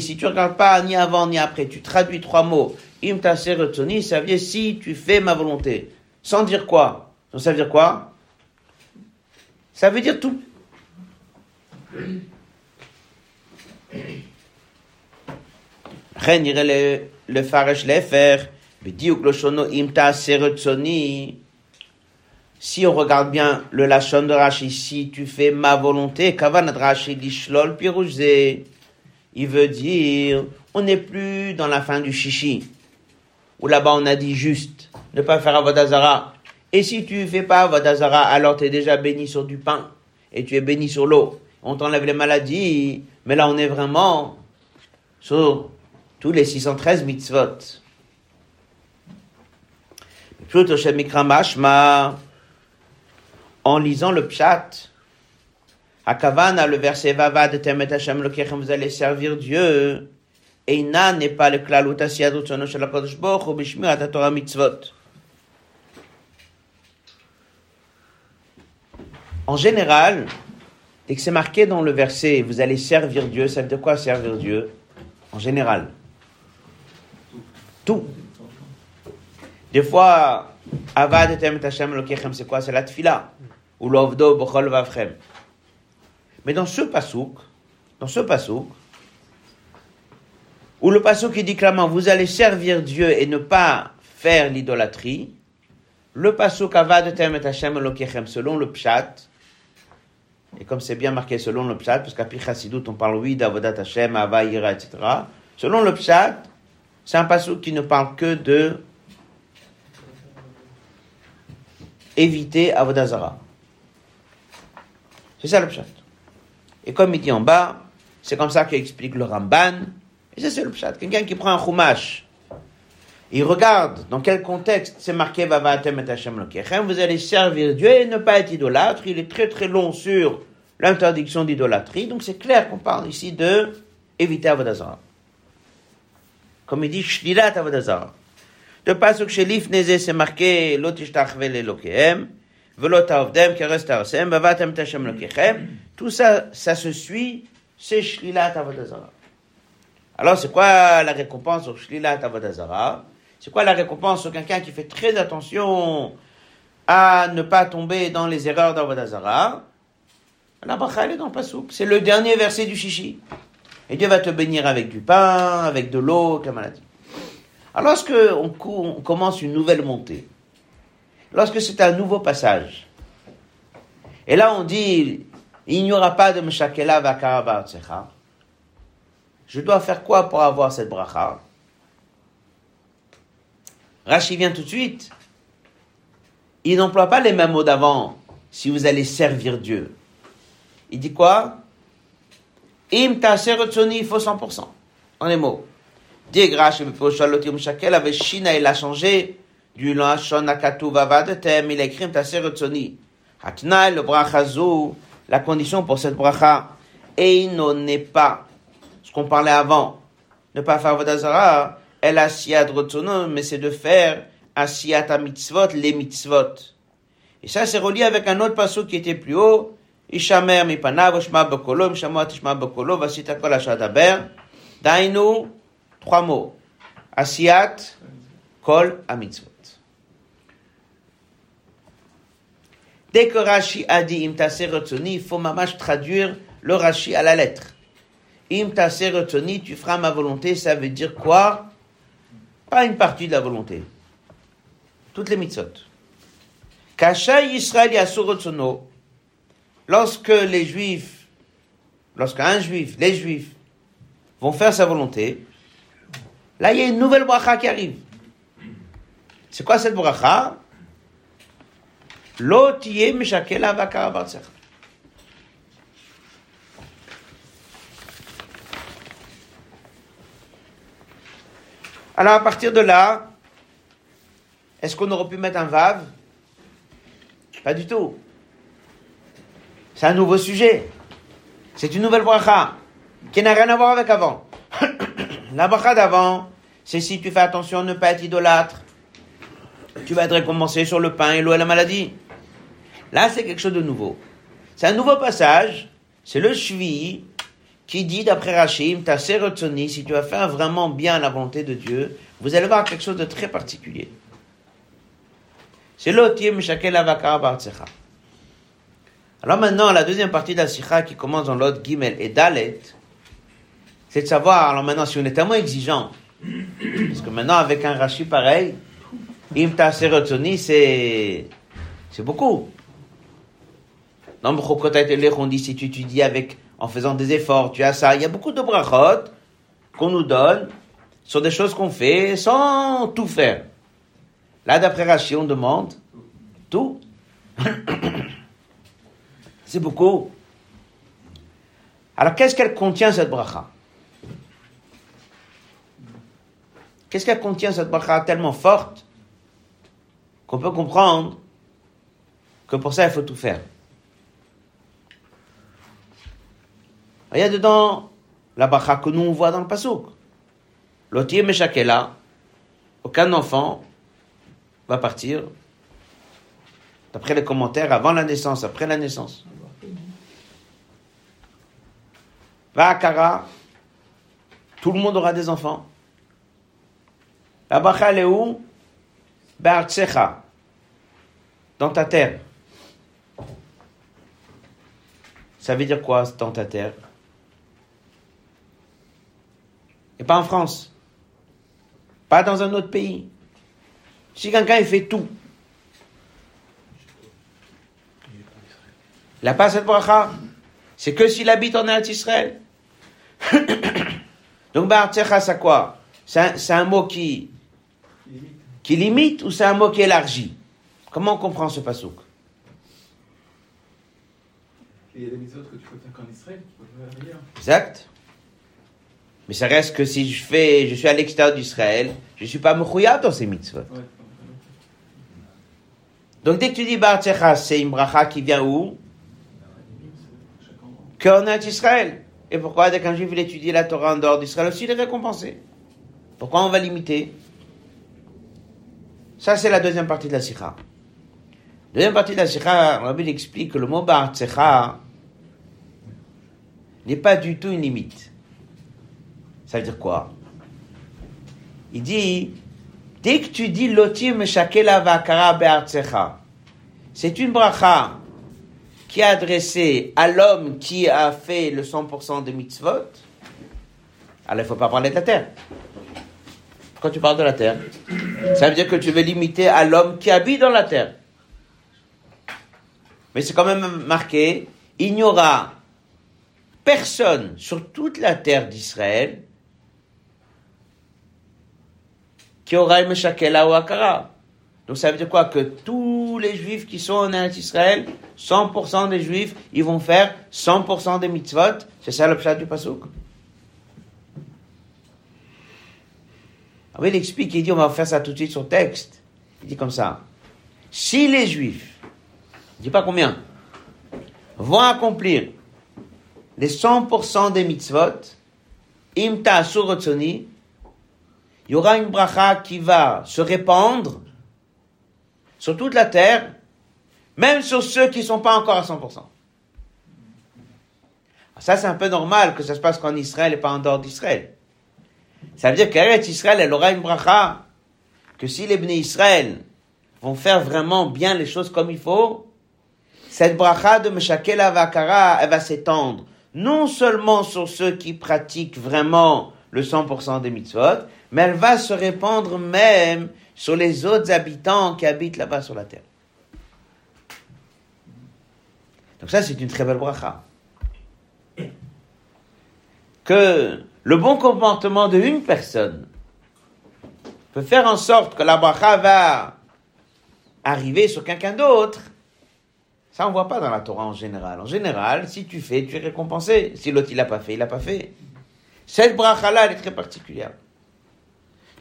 si tu regardes pas ni avant ni après, tu traduis trois mots. Im taserotsoni, ça veut dire si tu fais ma volonté. Sans dire quoi? Ça veut dire quoi? Ça veut dire tout. לכן נראה לפרש להפך, בדיוק לשונו אם תעשה רצוני. Si on regarde bien le lachon de Rashi, si tu fais ma volonté, kavanat Rashi lishlol pirouzé, il veut dire, on n'est plus dans la fin du chichi, où là-bas on a dit juste, ne pas faire avodazara. Et si tu fais pas avodazara, alors tu es déjà béni sur du pain, et tu es béni sur l'eau. On t'enlève les maladies, mais là on est vraiment sur tous les 613 mitzvot. Plutôt en lisant le pshat, Akavana, le verset Vava de Temet Hashem Lokechem, vous allez servir Dieu. Eina n'est pas le klalut asiyadut sono shel HaKadosh Baruch Hu b'shmirat Torah mitzvot. En général, et que c'est marqué dans le verset, vous allez servir Dieu, ça veut dire quoi servir Dieu? En général. Des fois, Avad Hashem Lokechem, c'est quoi? C'est la tfila. Ou l'ovdo vavchem. Mais dans ce pasouk, dans ce pasouk, où le pasouk qui dit clairement, vous allez servir Dieu et ne pas faire l'idolâtrie, le pasouk Avad Hashem Elokechem, selon le pshat, et comme c'est bien marqué selon le pshat, parce qu'à Pichasidut on parle oui d'Avodat Hashem, Ava, etc. Selon le pshat, c'est un pasouk qui ne parle que de éviter Avodazara. C'est ça le pshat. Et comme il dit en bas, c'est comme ça qu'explique le Ramban. Et ça, le pshat. Quelqu'un qui prend un chumash, il regarde dans quel contexte c'est marqué Vavatem et Hashem Lokechem, vous allez servir Dieu et ne pas être idolâtre. Il est très très long sur l'interdiction d'idolâtrie. Donc c'est clair qu'on parle ici de éviter Avodazara. Comme il dit, Shlilat Avodazara. De pasuk chez l'Ifneze, c'est marqué Lotishtachvel Elokehem. Tout ça, ça se suit, c'est Shlilat Avodazara. Alors, c'est quoi la récompense sur Shlilat Avodazara C'est quoi la récompense sur quelqu'un qui fait très attention à ne pas tomber dans les erreurs d'Avodazara La bracha, est dans le pasouk. C'est le dernier verset du chichi. Et Dieu va te bénir avec du pain, avec de l'eau, comme maladie. Alors, lorsqu'on on commence une nouvelle montée, lorsque c'est un nouveau passage. Et là, on dit, il n'y aura pas de Meshakela Vakara Je dois faire quoi pour avoir cette bracha? Rashi vient tout de suite. Il n'emploie pas les mêmes mots d'avant. Si vous allez servir Dieu. Il dit quoi? Im ta il faut 100%. En les mots. Dit Rashi, avec Shina, il a changé du Lashon Akatu Vavadetem, il a écrit Taser. Hatnai, le brachazu, la condition pour cette bracha, Eino n'est pas, ce qu'on parlait avant, ne pas faire Vodazara, El Asiyat Retzono, mais c'est de faire Asiyat Mitzvot, les mitzvot. Et ça, c'est relié avec un autre passage qui était plus haut, Mipanav, Shma Bokolo, Mishamot Shma Bokolo, Vasita Kol Ashadaber, Dainu, trois mots. Asiyat, Kol, Amitzvot. Dès que Rashi a dit Im il faut traduire le à la lettre. Im Retsoni, tu feras ma volonté, ça veut dire quoi Pas une partie de la volonté. Toutes les mitzvot lorsque les juifs, lorsqu'un juif, les juifs, vont faire sa volonté, là il y a une nouvelle bracha qui arrive. C'est quoi cette bracha? Alors à partir de là, est-ce qu'on aurait pu mettre un vav? Pas du tout. C'est un nouveau sujet. C'est une nouvelle bracha qui n'a rien à voir avec avant. La bracha d'avant, c'est si tu fais attention à ne pas être idolâtre, tu vas être récompensé sur le pain et l'eau et la maladie. Là, c'est quelque chose de nouveau. C'est un nouveau passage. C'est le Shvi qui dit d'après Rachim, ta sérotonie, si tu vas faire vraiment bien la volonté de Dieu, vous allez voir quelque chose de très particulier. C'est l'otim shakel avakar. Alors maintenant, la deuxième partie de la sikha qui commence dans l'autre Gimel et Dalet, c'est de savoir, alors maintenant, si on est tellement exigeant, parce que maintenant, avec un Rashi pareil, im ta sérotonie, c'est, c'est beaucoup. Dans on dit si tu étudies avec en faisant des efforts, tu as ça. Il y a beaucoup de brachot qu'on nous donne sur des choses qu'on fait sans tout faire. Là, d'après Rashi, on demande tout. C'est beaucoup. Alors, qu'est-ce qu'elle contient, cette bracha? Qu'est-ce qu'elle contient, cette bracha tellement forte qu'on peut comprendre que pour ça, il faut tout faire? Il y a dedans la bracha que nous on voit dans le pasouk. L'otier Meshakela, aucun enfant va partir, d'après les commentaires, avant la naissance, après la naissance. Va à Kara, tout le monde aura des enfants. La bracha elle est où? Dans ta terre. Ça veut dire quoi, dans ta terre? Et pas en France. Pas dans un autre pays. Si quelqu'un il fait tout, la passe cette bracha, c'est que s'il habite en Israël. Donc, Ba'artsecha, c'est quoi? C'est un, mot qui, qui limite ou c'est un mot qui élargit? Comment on comprend ce pasouk Il y a des méthodes que tu peux faire qu'en Israël, tu peux faire. Exact. Mais ça reste que si je fais, je suis à l'extérieur d'Israël, je ne suis pas mouchouyat dans ces mitzvot. Ouais. Donc dès que tu dis Bar c'est une bracha qui vient où? Qu'en Israël. Et pourquoi dès qu'un juif il étudie la Torah en dehors d'Israël aussi, il est récompensé? Pourquoi on va limiter? Ça, c'est la deuxième partie de la sikha. Deuxième partie de la sikha, Rabbi explique que le mot Bar n'est pas du tout une limite. Ça veut dire quoi? Il dit, dès que tu dis lotim shakela vakara be'artsecha, c'est une bracha qui est adressée à l'homme qui a fait le 100% des mitzvot. Alors il ne faut pas parler de la terre. Quand tu parles de la terre, ça veut dire que tu veux limiter à l'homme qui habite dans la terre. Mais c'est quand même marqué, il n'y aura personne sur toute la terre d'Israël qui aura une Meshakela ou Akara. Donc ça veut dire quoi? Que tous les juifs qui sont en Israël, 100% des juifs, ils vont faire 100% des mitzvot. C'est ça le pshat du pasouk. Ah il explique, il dit, on va faire ça tout de suite sur texte. Il dit comme ça. Si les juifs, il dit pas combien, vont accomplir les 100% des mitzvot, imta il y aura une bracha qui va se répandre sur toute la terre, même sur ceux qui ne sont pas encore à 100%. Ça, c'est un peu normal que ça se passe qu'en Israël et pas en dehors d'Israël. Ça veut dire qu'Eretz Israël, elle aura une bracha, que si les bénis Israël vont faire vraiment bien les choses comme il faut, cette bracha de Meshakela Vakara, elle va s'étendre non seulement sur ceux qui pratiquent vraiment le 100% des mitzvot, mais elle va se répandre même sur les autres habitants qui habitent là-bas sur la terre. Donc ça, c'est une très belle bracha. Que le bon comportement d'une personne peut faire en sorte que la bracha va arriver sur quelqu'un d'autre. Ça, on ne voit pas dans la Torah en général. En général, si tu fais, tu es récompensé. Si l'autre, il n'a pas fait, il n'a pas fait. Cette bracha-là, elle est très particulière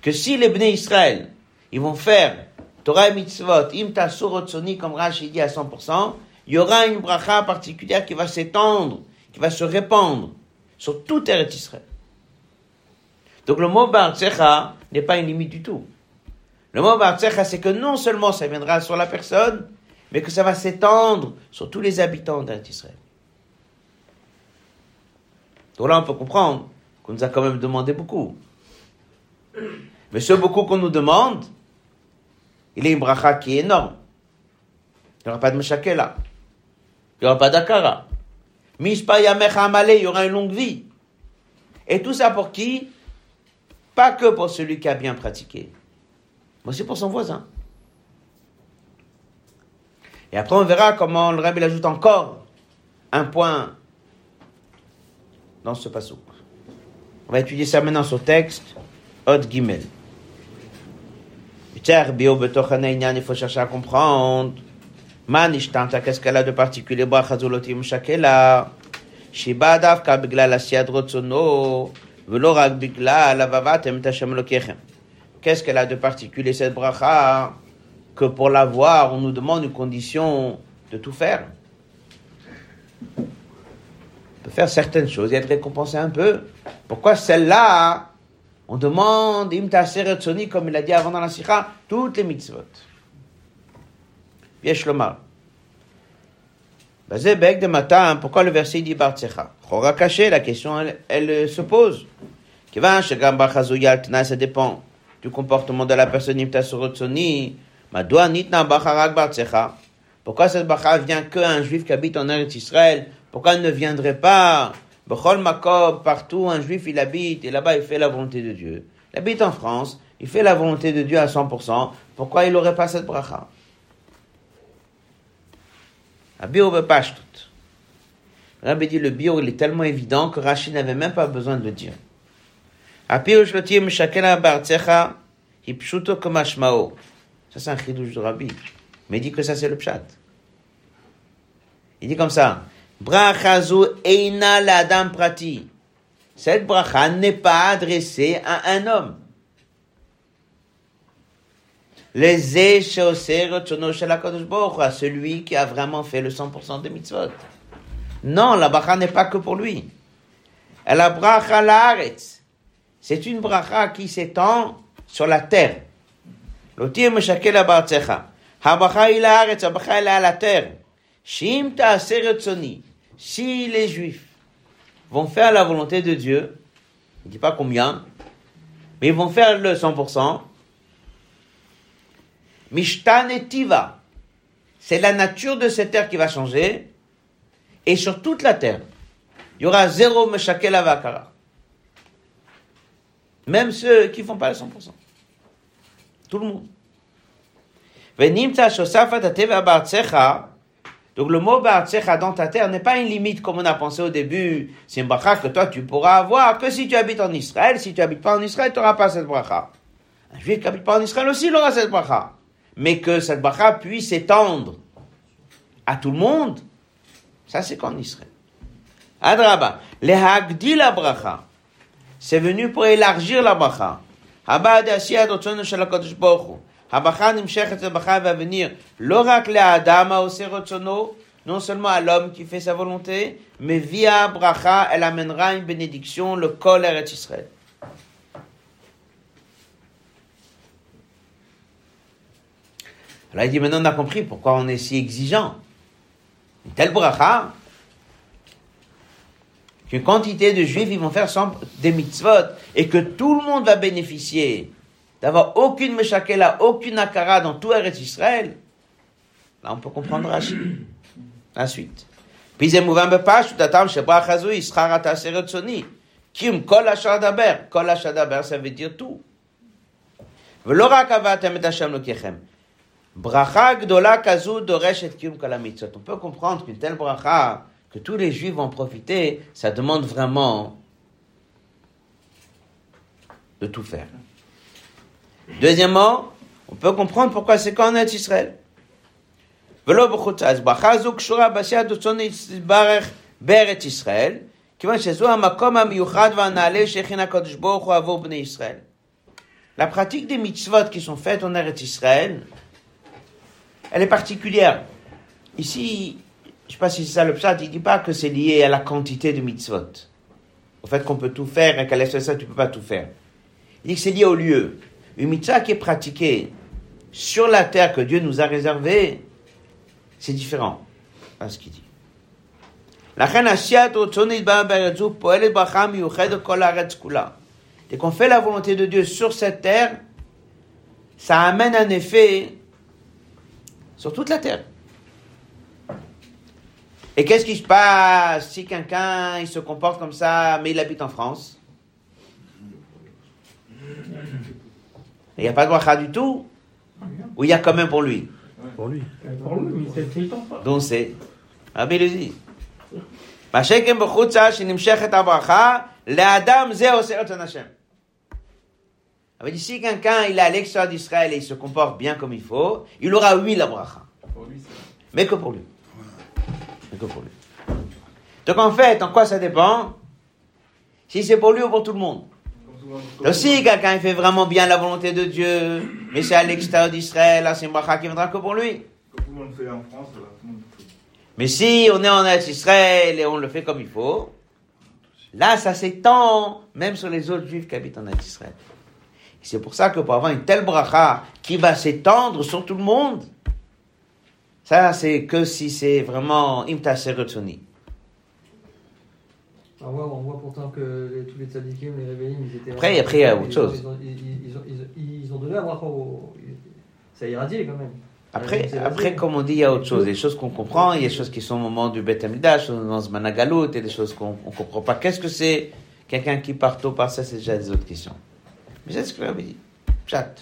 que si les Bnei Israël, ils vont faire Torah et Mitzvot, Imta Sorotsoni, comme Rashi dit à 100%, il y aura une bracha particulière qui va s'étendre, qui va se répandre sur toute terre Israël. Donc le mot Bartsecha n'est pas une limite du tout. Le mot Bartsecha, c'est que non seulement ça viendra sur la personne, mais que ça va s'étendre sur tous les habitants d'Israël. Donc là, on peut comprendre qu'on nous a quand même demandé beaucoup. Mais ce beaucoup qu'on nous demande, il est une bracha qui est énorme. Il n'y aura pas de Meshakela. Il n'y aura pas d'Akara. Mishpa Yamecha Amale, il y aura une longue vie. Et tout ça pour qui? Pas que pour celui qui a bien pratiqué. Mais aussi pour son voisin. Et après, on verra comment le Rabbi ajoute encore un point dans ce passage. On va étudier ça maintenant sur texte, Od Gimel. Il faut chercher à comprendre. Qu'est-ce qu'elle a de particulier? Lokechem. Qu'est-ce qu'elle a de particulier cette bracha? Que pour l'avoir, on nous demande une condition de tout faire. On peut faire certaines choses et être récompensé un peu. Pourquoi celle-là on demande, soni, comme il a dit avant dans la sikha, toutes les mitzvot. Yesh lomar. Bazebek de matin, pourquoi le verset dit Bartsecha Chora caché, la question elle, elle se pose. Kivan shegam bachazuyal tna, ça dépend du comportement de la personne imta soni. Madoua nitna bacharak Bartsecha. Pourquoi cette bacha vient qu'un juif qui habite en Eretz Israël? Pourquoi elle ne viendrait pas? Bechol Makob, partout, un juif il habite, et là-bas il fait la volonté de Dieu. Il habite en France, il fait la volonté de Dieu à 100%, pourquoi il n'aurait pas cette bracha? Abio tout. Rabbi dit le bio il est tellement évident que Rachid n'avait même pas besoin de le dire. Ça c'est un chidouche de Rabbi. Mais il dit que ça c'est le pshat. Il dit comme ça. Brachazu eina l'adam prati. Cette bracha n'est pas adressée à un homme. Les à celui qui a vraiment fait le 100% des mitzvot. Non, la bracha n'est pas que pour lui. La bracha laaretz. C'est une bracha qui s'étend sur la terre. L'otir meshakel la bartzecha. Ha bracha il laaretz, la bracha il à la terre. Shim ta si les Juifs vont faire la volonté de Dieu, il ne dit pas combien, mais ils vont faire le 100%, Mishtan et c'est la nature de cette terre qui va changer, et sur toute la terre, il y aura zéro Meshakel Avakara. Même ceux qui ne font pas le 100%. Tout le monde. Donc le mot Ba'atsecha dans ta terre n'est pas une limite comme on a pensé au début. C'est une bracha que toi tu pourras avoir que si tu habites en Israël. Si tu habites pas en Israël, tu n'auras pas cette bracha. Un juif qui habite pas en Israël aussi, il aura cette bracha. Mais que cette bracha puisse s'étendre à tout le monde, ça c'est qu'en Israël. Adraba, le hagdi la bracha, c'est venu pour élargir la bracha. Habacha nimshechet bacha va venir l'oracle le Adam non seulement à l'homme qui fait sa volonté, mais via bracha, elle amènera une bénédiction, le kol Eretz Israël. Alors il dit maintenant on a compris pourquoi on est si exigeant. Une telle bracha, qu'une quantité de juifs vont faire des mitzvot et que tout le monde va bénéficier d'avoir aucune Meshakela, aucune Akara dans tout Eretz Israël, là on peut comprendre Rachid. La suite. Puis, Kim kol ashadaber, kol ashadaber, ça veut dire tout. Bracha gdola kazu doresh kim On peut comprendre qu'une telle bracha, que tous les juifs vont profiter, ça demande vraiment de tout faire. Deuxièmement, on peut comprendre pourquoi c'est qu'en est Israël. La pratique des mitzvot qui sont faites en Eretz Israël, elle est particulière. Ici, je ne sais pas si c'est ça le pshat, il ne dit pas que c'est lié à la quantité de mitzvot. Au fait qu'on peut tout faire et qu'à l'effet ça, tu ne peux pas tout faire. Il dit que c'est lié au lieu. Une mitzvah qui est pratiquée sur la terre que Dieu nous a réservée, c'est différent à ce qu'il dit. Dès qu'on fait la volonté de Dieu sur cette terre, ça amène un effet sur toute la terre. Et qu'est-ce qui se passe si quelqu'un se comporte comme ça, mais il habite en France? Il n'y a pas de bracha du tout Ou il y a quand même pour lui Pour lui. Pour lui, mais c'est il pas. Donc c'est Rabbi le dit. מה שכן בחוצה שנמשכת הברכה, לאדם זה עושה רצון השם. אבל si quelqu'un il est à l'extérieur d'Israël et il se comporte bien comme il faut, il aura oui la bracha. Pour lui, c'est. Mais que pour lui. Mais que pour lui. Donc en fait, en quoi ça dépend Si c'est pour lui ou pour tout le monde. comme souvent, Donc si quelqu'un il fait vraiment bien la volonté de Dieu, mais c'est à l'extérieur d'Israël, là c'est une bracha qui viendra que pour lui. Mais si on est en Israël et on le fait comme il faut, là ça s'étend même sur les autres juifs qui habitent en Israël. C'est pour ça que pour avoir une telle bracha qui va s'étendre sur tout le monde, ça c'est que si c'est vraiment imtasser Retsoni. On voit, on voit pourtant que les- tous les tzadikim, les réveillés, ils étaient. Après, après, il y a autre chose. Ils ont, donné à au. Ça a irradié quand même. Après, après, comme on dit, il y a autre chose. Des choses qu'on comprend, il y a des choses qui sont au moment du Beth Amidash, dans ce Managalut, et des choses qu'on ne comprend pas. Qu'est-ce que c'est Quelqu'un qui part tôt par ça, c'est déjà des autres questions. Mais c'est ce que j'avais dit. Chat.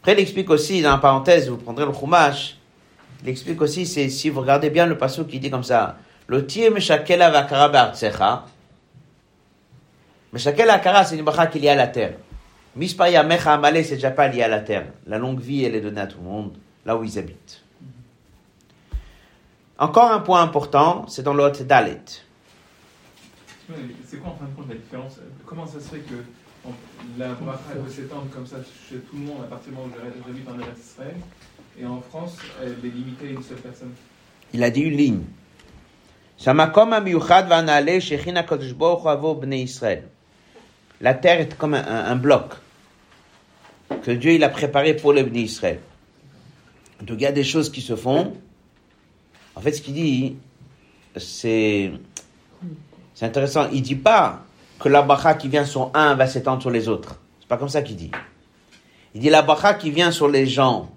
Après, il explique aussi, dans la parenthèse, vous prendrez le Chumash, il explique aussi, c'est si vous regardez bien le passage qui dit comme ça, le tir meshakela vakara be'artsecha. Meshakela akara, c'est une bracha qui est liée à la terre. Mispaya mecha amale, c'est déjà pas lié à la terre. La longue vie, elle est donnée à tout le monde, là où ils habitent. Encore un point important, c'est dans l'autre Dalet. C'est quoi en fin de compte la différence? Comment ça se fait que la bracha peut s'étendre comme ça chez tout le monde à partir du moment où j'habite en Israël et en France elle est limitée à une seule personne? Il a dit une ligne. La terre est comme un, bloc que Dieu a préparé pour les bénis Israël. Donc il y a des choses qui se font. En fait, ce qu'il dit, c'est intéressant. Il dit pas que la bracha qui vient sur un va s'étendre sur les autres. C'est pas comme ça qu'il dit. Il dit la bracha qui vient sur les gens,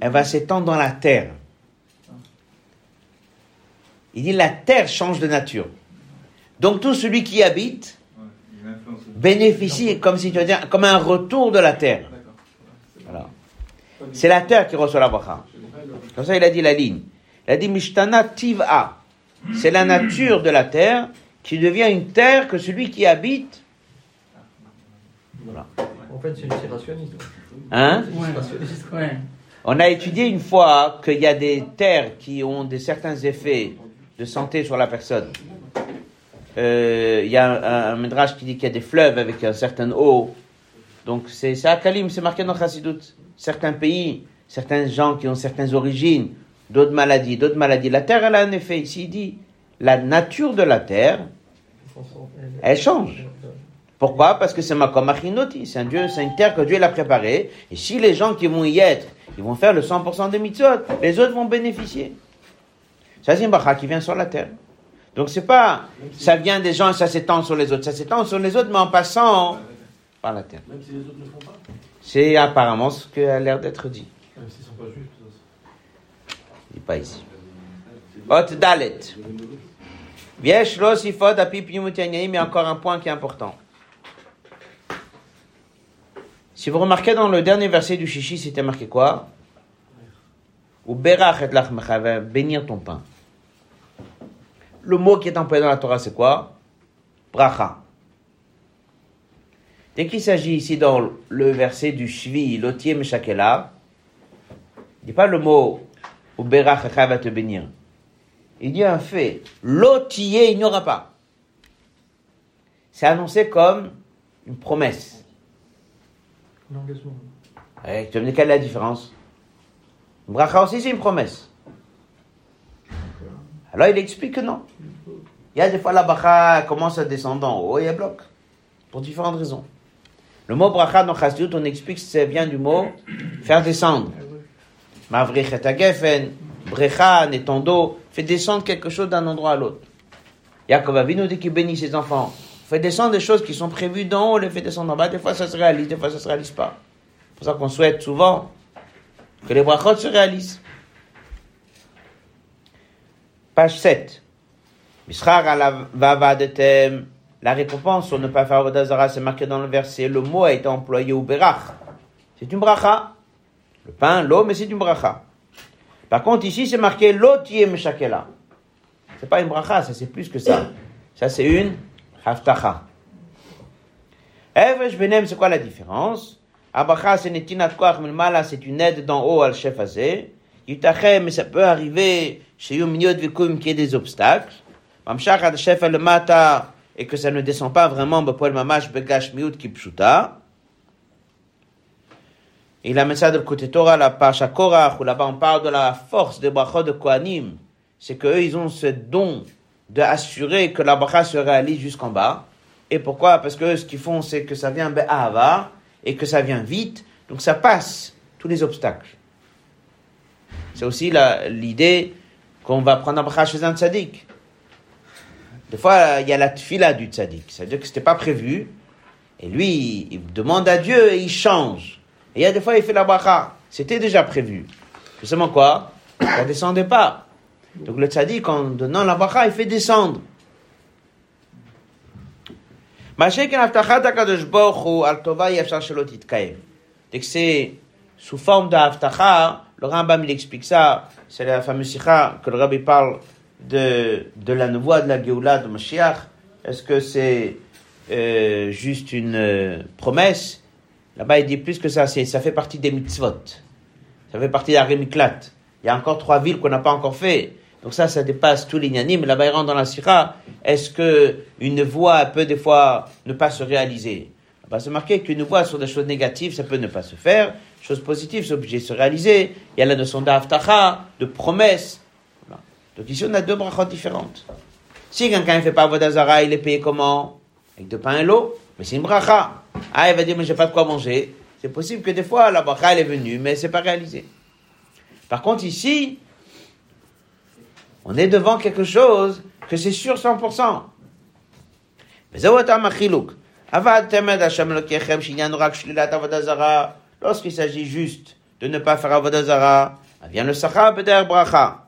elle va s'étendre dans la terre. Il dit la terre change de nature. Donc tout celui qui y habite Ouais, bénéficie comme si tu veux dire comme un retour de la terre. C'est Voilà. la terre qui reçoit la bracha. Comme ça il a dit la ligne. Il a dit mishtana tiv'a. C'est la nature de la terre qui devient une terre que celui qui habite. Voilà. En fait, c'est rationniste. Hein? Ouais. On a étudié une fois qu'il y a des terres qui ont des certains effets de santé sur la personne. Euh, Il y a un, un qui dit qu'il y a des fleuves avec une certaine eau. Donc c'est c'est à Kalim, c'est marqué dans Chassidut. Certains pays, certains gens qui ont certaines origines, d'autres maladies, d'autres maladies. La terre, elle a un effet. Ici, il dit, la nature de la terre, elle change. Pourquoi? Parce que c'est Makom Achinoti, c'est un Dieu, c'est une terre que Dieu l'a préparée. Et si les gens qui vont y être, ils vont faire le 100% des mitzvot, les autres vont bénéficier. Ça, c'est une bracha qui vient sur la terre. Donc c'est pas, ça vient des gens et ça s'étend sur les autres. Ça s'étend sur les autres, mais en passant par la terre. Même si les autres ne font pas. C'est apparemment ce qui a l'air d'être dit. Même s'ils ne sont pas juifs, Il dit pas ici. Ot Dalet. Viesh lo sifod api mais encore un point qui est important. Si vous remarquez dans le dernier verset du Shishi, c'était marqué quoi? Ou berach et lachmecha, bénir ton pain. Le mot qui est employé dans la Torah, c'est quoi? Bracha. Dès qu'il s'agit ici dans le verset du Shvi, l'otier meshakela, il dit pas le mot ou berach Echa va te bénir. Il dit un fait. L'otier, il n'y aura pas. C'est annoncé comme une promesse. L'engagement. Eh, tu me dire quelle est la différence? Bracha aussi, c'est une promesse. Alors il explique que non. Il y a des fois la bracha commence à descendre en haut et elle bloque. Pour différentes raisons. Le mot bracha dans Chassidut, on explique que ça vient du mot faire descendre. Mavrich agefen, brecha, netando, fait descendre quelque chose d'un endroit à l'autre. Yaakov Avinu dit qu'il bénit ses enfants. Fait descendre des choses qui sont prévues d'en haut, les fait descendre en bas. Des fois, ça se réalise, des fois, ça se réalise pas. C'est pour ça qu'on souhaite souvent que les brachot se réalisent. Page 7. Mishrar ala vavadetem. La récompense sur ne pas faire Avodazara, c'est marqué dans le verset. Le mot a été employé au berach. C'est une bracha. Le pain, l'eau, mais c'est une bracha. Par contre, ici, c'est marqué l'otier meshakela. C'est pas une bracha, ça c'est plus que ça. Ça c'est une haftacha. Evresh benem, c'est quoi la différence? Abracha, c'est netinat koach milmala, c'est une aide d'en haut al chef azé. Mais ça peut arriver chez Yom Minyot Vikum qu'il y ait des obstacles. Mamshach chef al mata, et que ça ne descend pas vraiment, bepoel mamash begash miut kipshuta. Il amène ça de côté Torah, la Pacha Korach, où là-bas on parle de la force des brachot de Kohanim. C'est qu'eux, ils ont ce don d'assurer que la bracha se réalise jusqu'en bas. Et pourquoi? Parce que ce qu'ils font, c'est que ça vient be'ahava, et que ça vient vite, donc ça passe tous les obstacles. C'est aussi l'idée qu'on va prendre un bracha chez un tzaddik. Des fois, il y a la tfila du tzaddik. C'est-à-dire que c'était pas prévu, et lui, il demande à Dieu et il change. Et il y a des fois, il fait la bracha. C'était déjà prévu. Justement quoi? Ça descendait pas. Donc le tzaddik, en donnant la bracha, il fait descendre. Que c'est sous forme de haftacha, le Rambam il explique ça, c'est la fameuse sikha que le rabbi parle de, de la nouveau de la Géoula de Mashiach. Est-ce que c'est euh, juste une euh, promesse? Là-bas, il dit plus que ça, ça fait partie des mitzvot. Ça fait partie d'Arimiklat. Il y a encore trois villes qu'on n'a pas encore fait. Donc ça, ça dépasse tous les nyanim. Là-bas, il rentre dans la sira. Est-ce que une voix peut des fois ne pas se réaliser? Là-bas, c'est marqué qu'une voix sur des choses négatives, ça peut ne pas se faire choses positives sont obligées de se réaliser. Il y a la notion d'aftacha, de promesse. Donc ici, on a deux brachot différentes. Si quelqu'un ne fait pas Avodazara, il est payé comment? Avec de pain et l'eau. Mais c'est une bracha. Ah, il va dire, mais j'ai pas de quoi manger. C'est possible que des fois, la bracha, elle est venue, mais c'est pas réalisé. Par contre, ici, on est devant quelque chose que c'est sûr 100%. Mais Lorsqu'il s'agit juste de ne pas faire Avodazara, vient le Sacha Beder Bracha.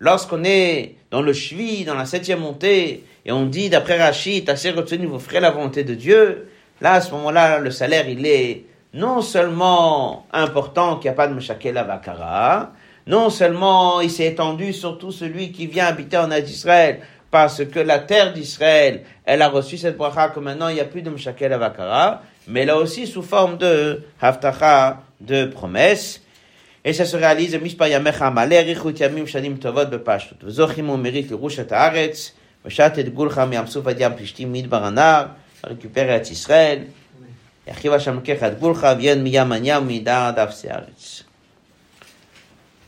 Lorsqu'on est dans le Shvi, dans la septième montée, et on dit d'après Rachid, retenu vous ferez la volonté de Dieu, là, à ce moment-là, le salaire, il est non seulement important qu'il n'y a pas de Meshakela Bakara, non seulement il s'est étendu sur tout celui qui vient habiter en Israël, parce que la terre d'Israël, elle a reçu cette bracha que maintenant il n'y a plus de Meshakela Bakara, mais là aussi sous forme de Haftacha, de promesse. Et ça se réalise, Mishpa Yamecha Richut Yamim Shanim Tovot Bepashtut. V'zochim le Rosh Haaretz, V'shat et Gulcha Miam Souf Ad Yam Plishtim Midbar Anar, récupérer à Israël. Yachiv Hashem Kech Ad Gulcha, Vien Miyam Anyam Midar Dav Searetz.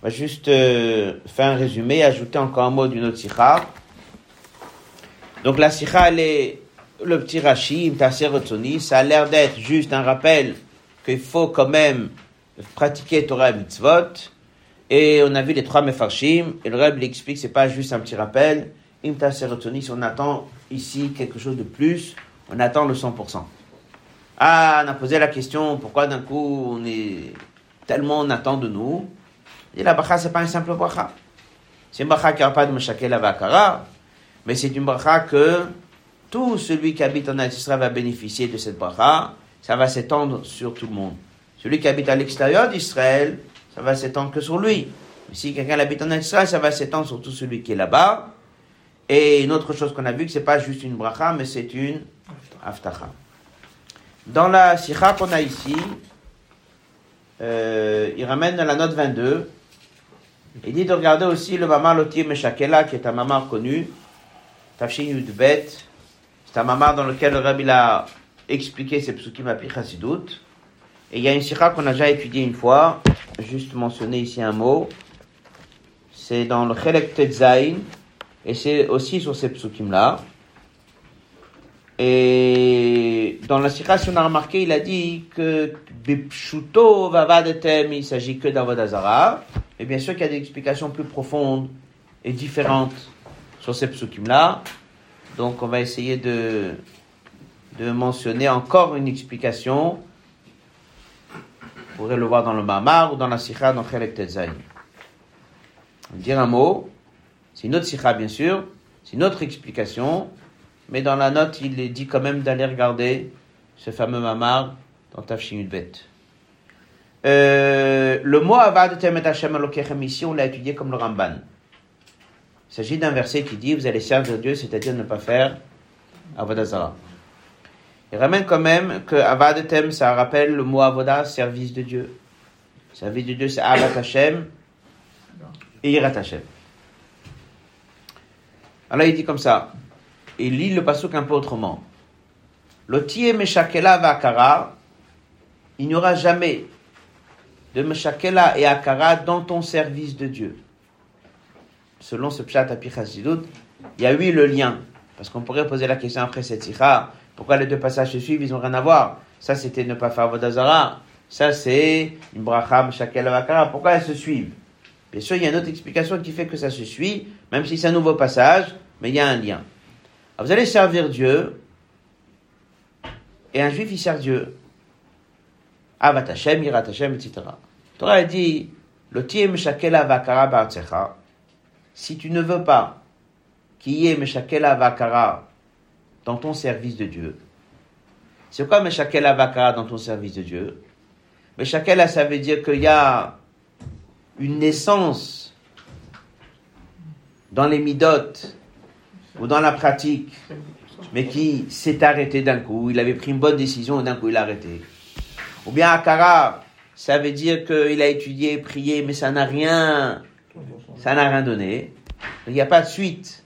On va juste euh, faire un résumé, ajouter encore un mot d'une autre sikha. Donc la sikha, elle est le petit Rashi, Imtasser Rotsoni, ça a l'air d'être juste un rappel qu'il faut quand même pratiquer Torah et Mitzvot. Et on a vu les trois Mefarshim, et le Reb l'explique, c'est pas juste un petit rappel. Imtasser Rotsoni, si on attend ici quelque chose de plus, on attend le 100%. Ah, on a posé la question, pourquoi d'un coup on est tellement on attend de nous? Et la bracha, c'est pas une simple bracha. C'est une bracha qui n'a pas de Meshakel Avakara, mais c'est une bracha que tout celui qui habite en Israël va bénéficier de cette bracha. Ça va s'étendre sur tout le monde. Celui qui habite à l'extérieur d'Israël, ça va s'étendre que sur lui. Si quelqu'un habite en Israël, ça va s'étendre sur tout celui qui est là-bas. Et une autre chose qu'on a vu, que c'est pas juste une bracha, mais c'est une aftacha. Dans la sikha qu'on a ici, euh, il ramène la note 22. Il dit de regarder aussi le mamar Lotier Meshakela, qui est un mamar connu, Tafshin Yudbet. C'est un mamar dans lequel le rabbi a expliqué ses psukim à Pichasidut. Et il y a une sikha qu'on a déjà étudiée une fois, juste mentionner ici un mot. C'est dans le Chelek Tetzain, et c'est aussi sur ces psukim-là. Et dans la sikha, si on a remarqué, il a dit que Bipshuto Vavadetem, il s'agit que d'Avodazara. Et bien sûr qu'il y a des explications plus profondes et différentes sur ces psukim-là. Donc on va essayer de, mentionner encore une explication. Vous pourrez le voir dans le Mamar ou dans la Sikha dans Chelek Tetzaï. Dire un mot, c'est une autre Sikha bien sûr, c'est une autre explication, mais dans la note il est dit quand même d'aller regarder ce fameux Mamar dans Tafshin. Euh, le mot Avad Temet Hashem Elokechem ici, on l'a étudié comme le Ramban. Il s'agit d'un verset qui dit Vous allez servir Dieu, c'est-à-dire ne pas faire Avodazara. Il ramène quand même que Avad Tem, ça rappelle le mot Avoda, service de Dieu. Service de Dieu, c'est Avat Hashem et Irat Hashem. Alors il dit comme ça il lit le pasuk un peu autrement. Lotie Meshakela Vakara, il n'y aura jamais de Meshakela et Akara dans ton service de Dieu. Selon ce pshat Apichazidut, il y a eu le lien. Parce qu'on pourrait poser la question après cette sikha, pourquoi les deux passages se suivent, ils n'ont rien à voir? Ça, c'était ne pas faire Vodazara. Ça, c'est une bracha Meshakela Vakara. Pourquoi elles se suivent? Bien sûr, il y a une autre explication qui fait que ça se suit, même si c'est un nouveau passage, mais il y a un lien. Alors, vous allez servir Dieu, et un juif, il sert Dieu. Avat Hashem, etc. Torah dit, le tiem shakela vakara ba'artsecha. Si tu ne veux pas qu'il y ait meshakela vakara dans ton service de Dieu, c'est quoi meshakela vakara dans ton service de Dieu? Meshakela, ça veut dire qu'il y a une naissance dans les midotes ou dans la pratique, mais qui s'est arrêté d'un coup. Il avait pris une bonne décision et d'un coup il a arrêté. Ou bien Akara, ça veut dire qu'il a étudié, prié, mais ça n'a rien, ça n'a rien donné. Il n'y a pas de suite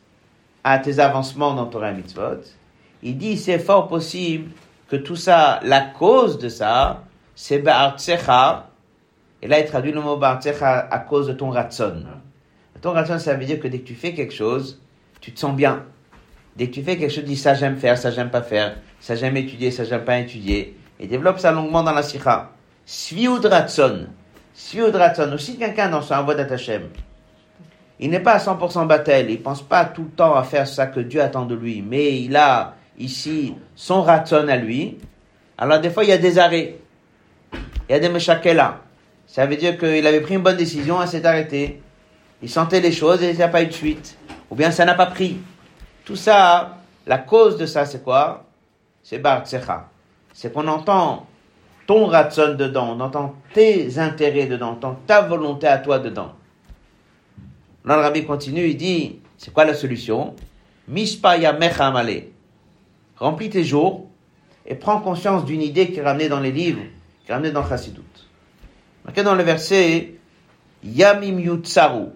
à tes avancements dans Torah Mitzvot. Il dit, c'est fort possible que tout ça, la cause de ça, c'est Ba'artsecha. Et là, il traduit le mot Ba'artsecha à cause de ton ratson. Ton ratson, ça veut dire que dès que tu fais quelque chose, tu te sens bien. Dès que tu fais quelque chose, tu dis ça j'aime faire, ça j'aime pas faire, ça j'aime étudier, ça j'aime pas étudier. Et développe ça longuement dans la sikha. Sviud ratson. Sviud ratson. Aussi quelqu'un dans son avodat Hashem. Il n'est pas à 100% battel. Il pense pas tout le temps à faire ça que Dieu attend de lui. Mais il a ici son ratson à lui. Alors des fois, il y a des arrêts. Il y a des meshakela. Ça veut dire qu'il avait pris une bonne décision, elle s'est arrêtée. Il sentait les choses et il n'y a pas eu de suite. Ou bien ça n'a pas pris. Tout ça, la cause de ça, c'est quoi? C'est Bartsecha. C'est qu'on entend ton ratson dedans, on entend tes intérêts dedans, on entend ta volonté à toi dedans. Là, le continue, il dit, c'est quoi la solution? Mishpaya mechamale. Remplis tes jours et prends conscience d'une idée qui est ramenée dans les livres, qui est ramenée dans Chassidut. Marqué dans le verset, Yamim Yutsaru.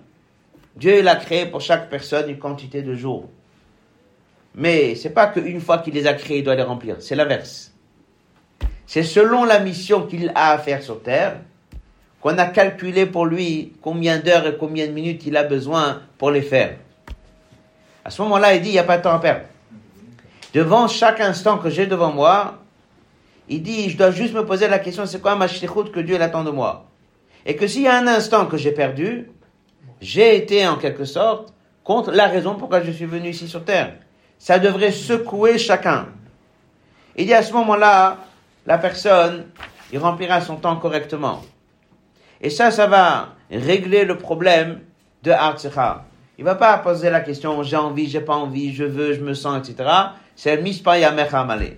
Dieu il a créé pour chaque personne une quantité de jours. Mais c'est pas qu'une fois qu'il les a créés, il doit les remplir. C'est l'inverse. C'est selon la mission qu'il a à faire sur terre qu'on a calculé pour lui combien d'heures et combien de minutes il a besoin pour les faire. À ce moment-là, il dit, il n'y a pas de temps à perdre. Devant chaque instant que j'ai devant moi, il dit, je dois juste me poser la question, c'est quoi ma shlichut que Dieu attend de moi? Et que s'il y a un instant que j'ai perdu, j'ai été en quelque sorte contre la raison pourquoi je suis venu ici sur terre. Ça devrait secouer chacun. Il dit à ce moment-là, la personne, il remplira son temps correctement. Et ça, ça va régler le problème de Artsecha. Il va pas poser la question, j'ai envie, j'ai pas envie, je veux, je me sens, etc. C'est le mispaya mechamale.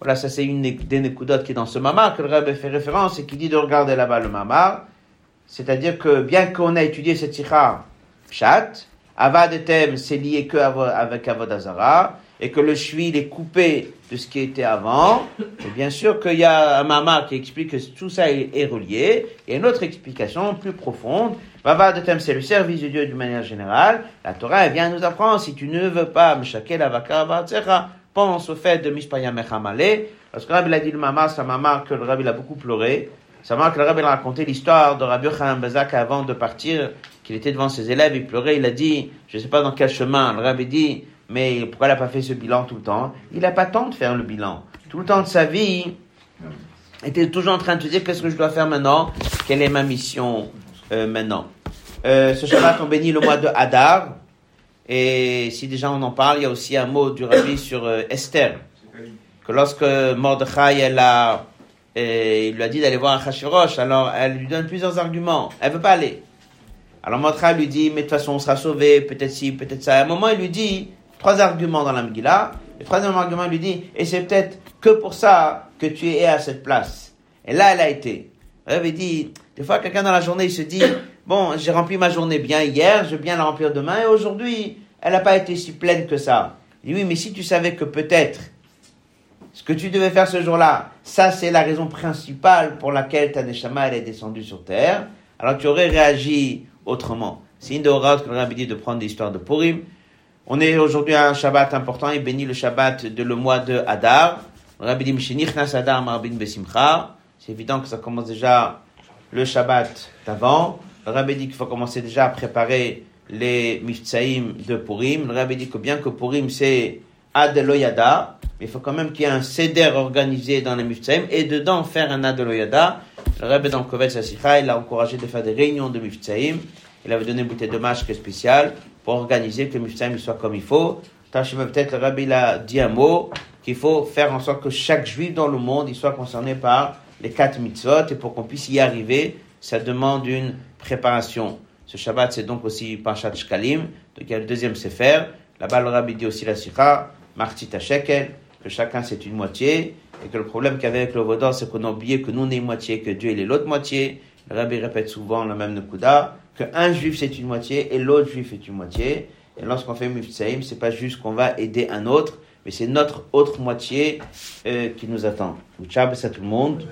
Voilà, ça c'est une des nekudotes qui est dans ce mamar, que le rabbi fait référence et qui dit de regarder là-bas le mamar. C'est-à-dire que bien qu'on a étudié cette sikha pshat, avad etem c'est lié que avec avodazara, et que le shvil est coupé de ce qui était avant, et bien sûr qu'il y a un mamar qui explique que tout ça est, relié, et une autre explication plus profonde, Avad etem c'est le service de Dieu d'une manière générale, la Torah elle vient nous apprendre, si tu ne veux pas pense au fait de mishpaya mechamale, parce que le rabbi a dit le mamar, c'est un mamar que le rabbi a beaucoup pleuré, ça marque que le rabbi a raconté l'histoire de Rabbi Yochanan Bazak avant de partir, qu'il était devant ses élèves, il pleurait, il a dit, je ne sais pas dans quel chemin, le rabbi dit, mais pourquoi il n'a pas fait ce bilan tout le temps? Il n'a pas temps de faire le bilan. Tout le temps de sa vie, était toujours en train de te dire qu'est-ce que je dois faire maintenant, quelle est ma mission euh, maintenant? Euh, ce Shabbat, on bénit le mois de Hadar. Et si déjà on en parle, il y a aussi un mot du rabbi sur euh, Esther. Que lorsque Mordechai, elle a, il lui a dit d'aller voir Achashverosh, alors elle lui donne plusieurs arguments. Elle veut pas aller. Alors Mordechai lui dit, mais de toute façon on sera sauvé, peut-être ci, peut-être ça. À un moment, il lui dit trois arguments dans la Megillah. Le troisième argument, lui dit, et c'est peut-être que pour ça que tu es à cette place. Et là, elle a été. Elle avait dit, des fois, quelqu'un dans la journée, il se dit, bon, j'ai rempli ma journée bien hier, je vais bien la remplir demain, et aujourd'hui, elle n'a pas été si pleine que ça. Il dit, oui, mais si tu savais que peut-être, ce que tu devais faire ce jour-là, ça, c'est la raison principale pour laquelle ta Neshama, elle est descendue sur terre, alors tu aurais réagi autrement. C'est une de que le rabbi dit de prendre l'histoire de Purim. On est aujourd'hui à un Shabbat important, il bénit le Shabbat de le mois de Hadar. Le. C'est évident que ça commence déjà le Shabbat d'avant. Le rabbi dit qu'il faut commencer déjà à préparer les Miftsaïm de Purim. Le rabbi dit que bien que Purim c'est Adeloyada, il faut quand même qu'il y ait un seder organisé dans les Miftsaïm et dedans faire un Adeloyada. Le rabbi dans Kovetz Asicha, il a encouragé de faire des réunions de Miftsaïm. Il avait donné une bouteille de masque spéciale organiser que le Miftsaïm soit comme il faut. Tachim, peut-être le rabbi a dit un mot qu'il faut faire en sorte que chaque juif dans le monde il soit concerné par les quatre mitzvot et pour qu'on puisse y arriver, ça demande une préparation. Ce Shabbat, c'est donc aussi Parshat Shkalim. Donc il y a le deuxième Sefer. Là-bas, le rabbi dit aussi la Sikha, Martita Shekel, que chacun c'est une moitié. Et que le problème qu'il y avait avec le Vaudor, c'est qu'on a oublié que nous on est une moitié, que Dieu il est l'autre moitié. Le rabbi répète souvent le même Nekuda, que un juif c'est une moitié et l'autre juif est une moitié. Et lorsqu'on fait Miftsaïm, c'est pas juste qu'on va aider un autre, mais c'est notre autre moitié euh, qui nous attend. Ciao, à tout le monde.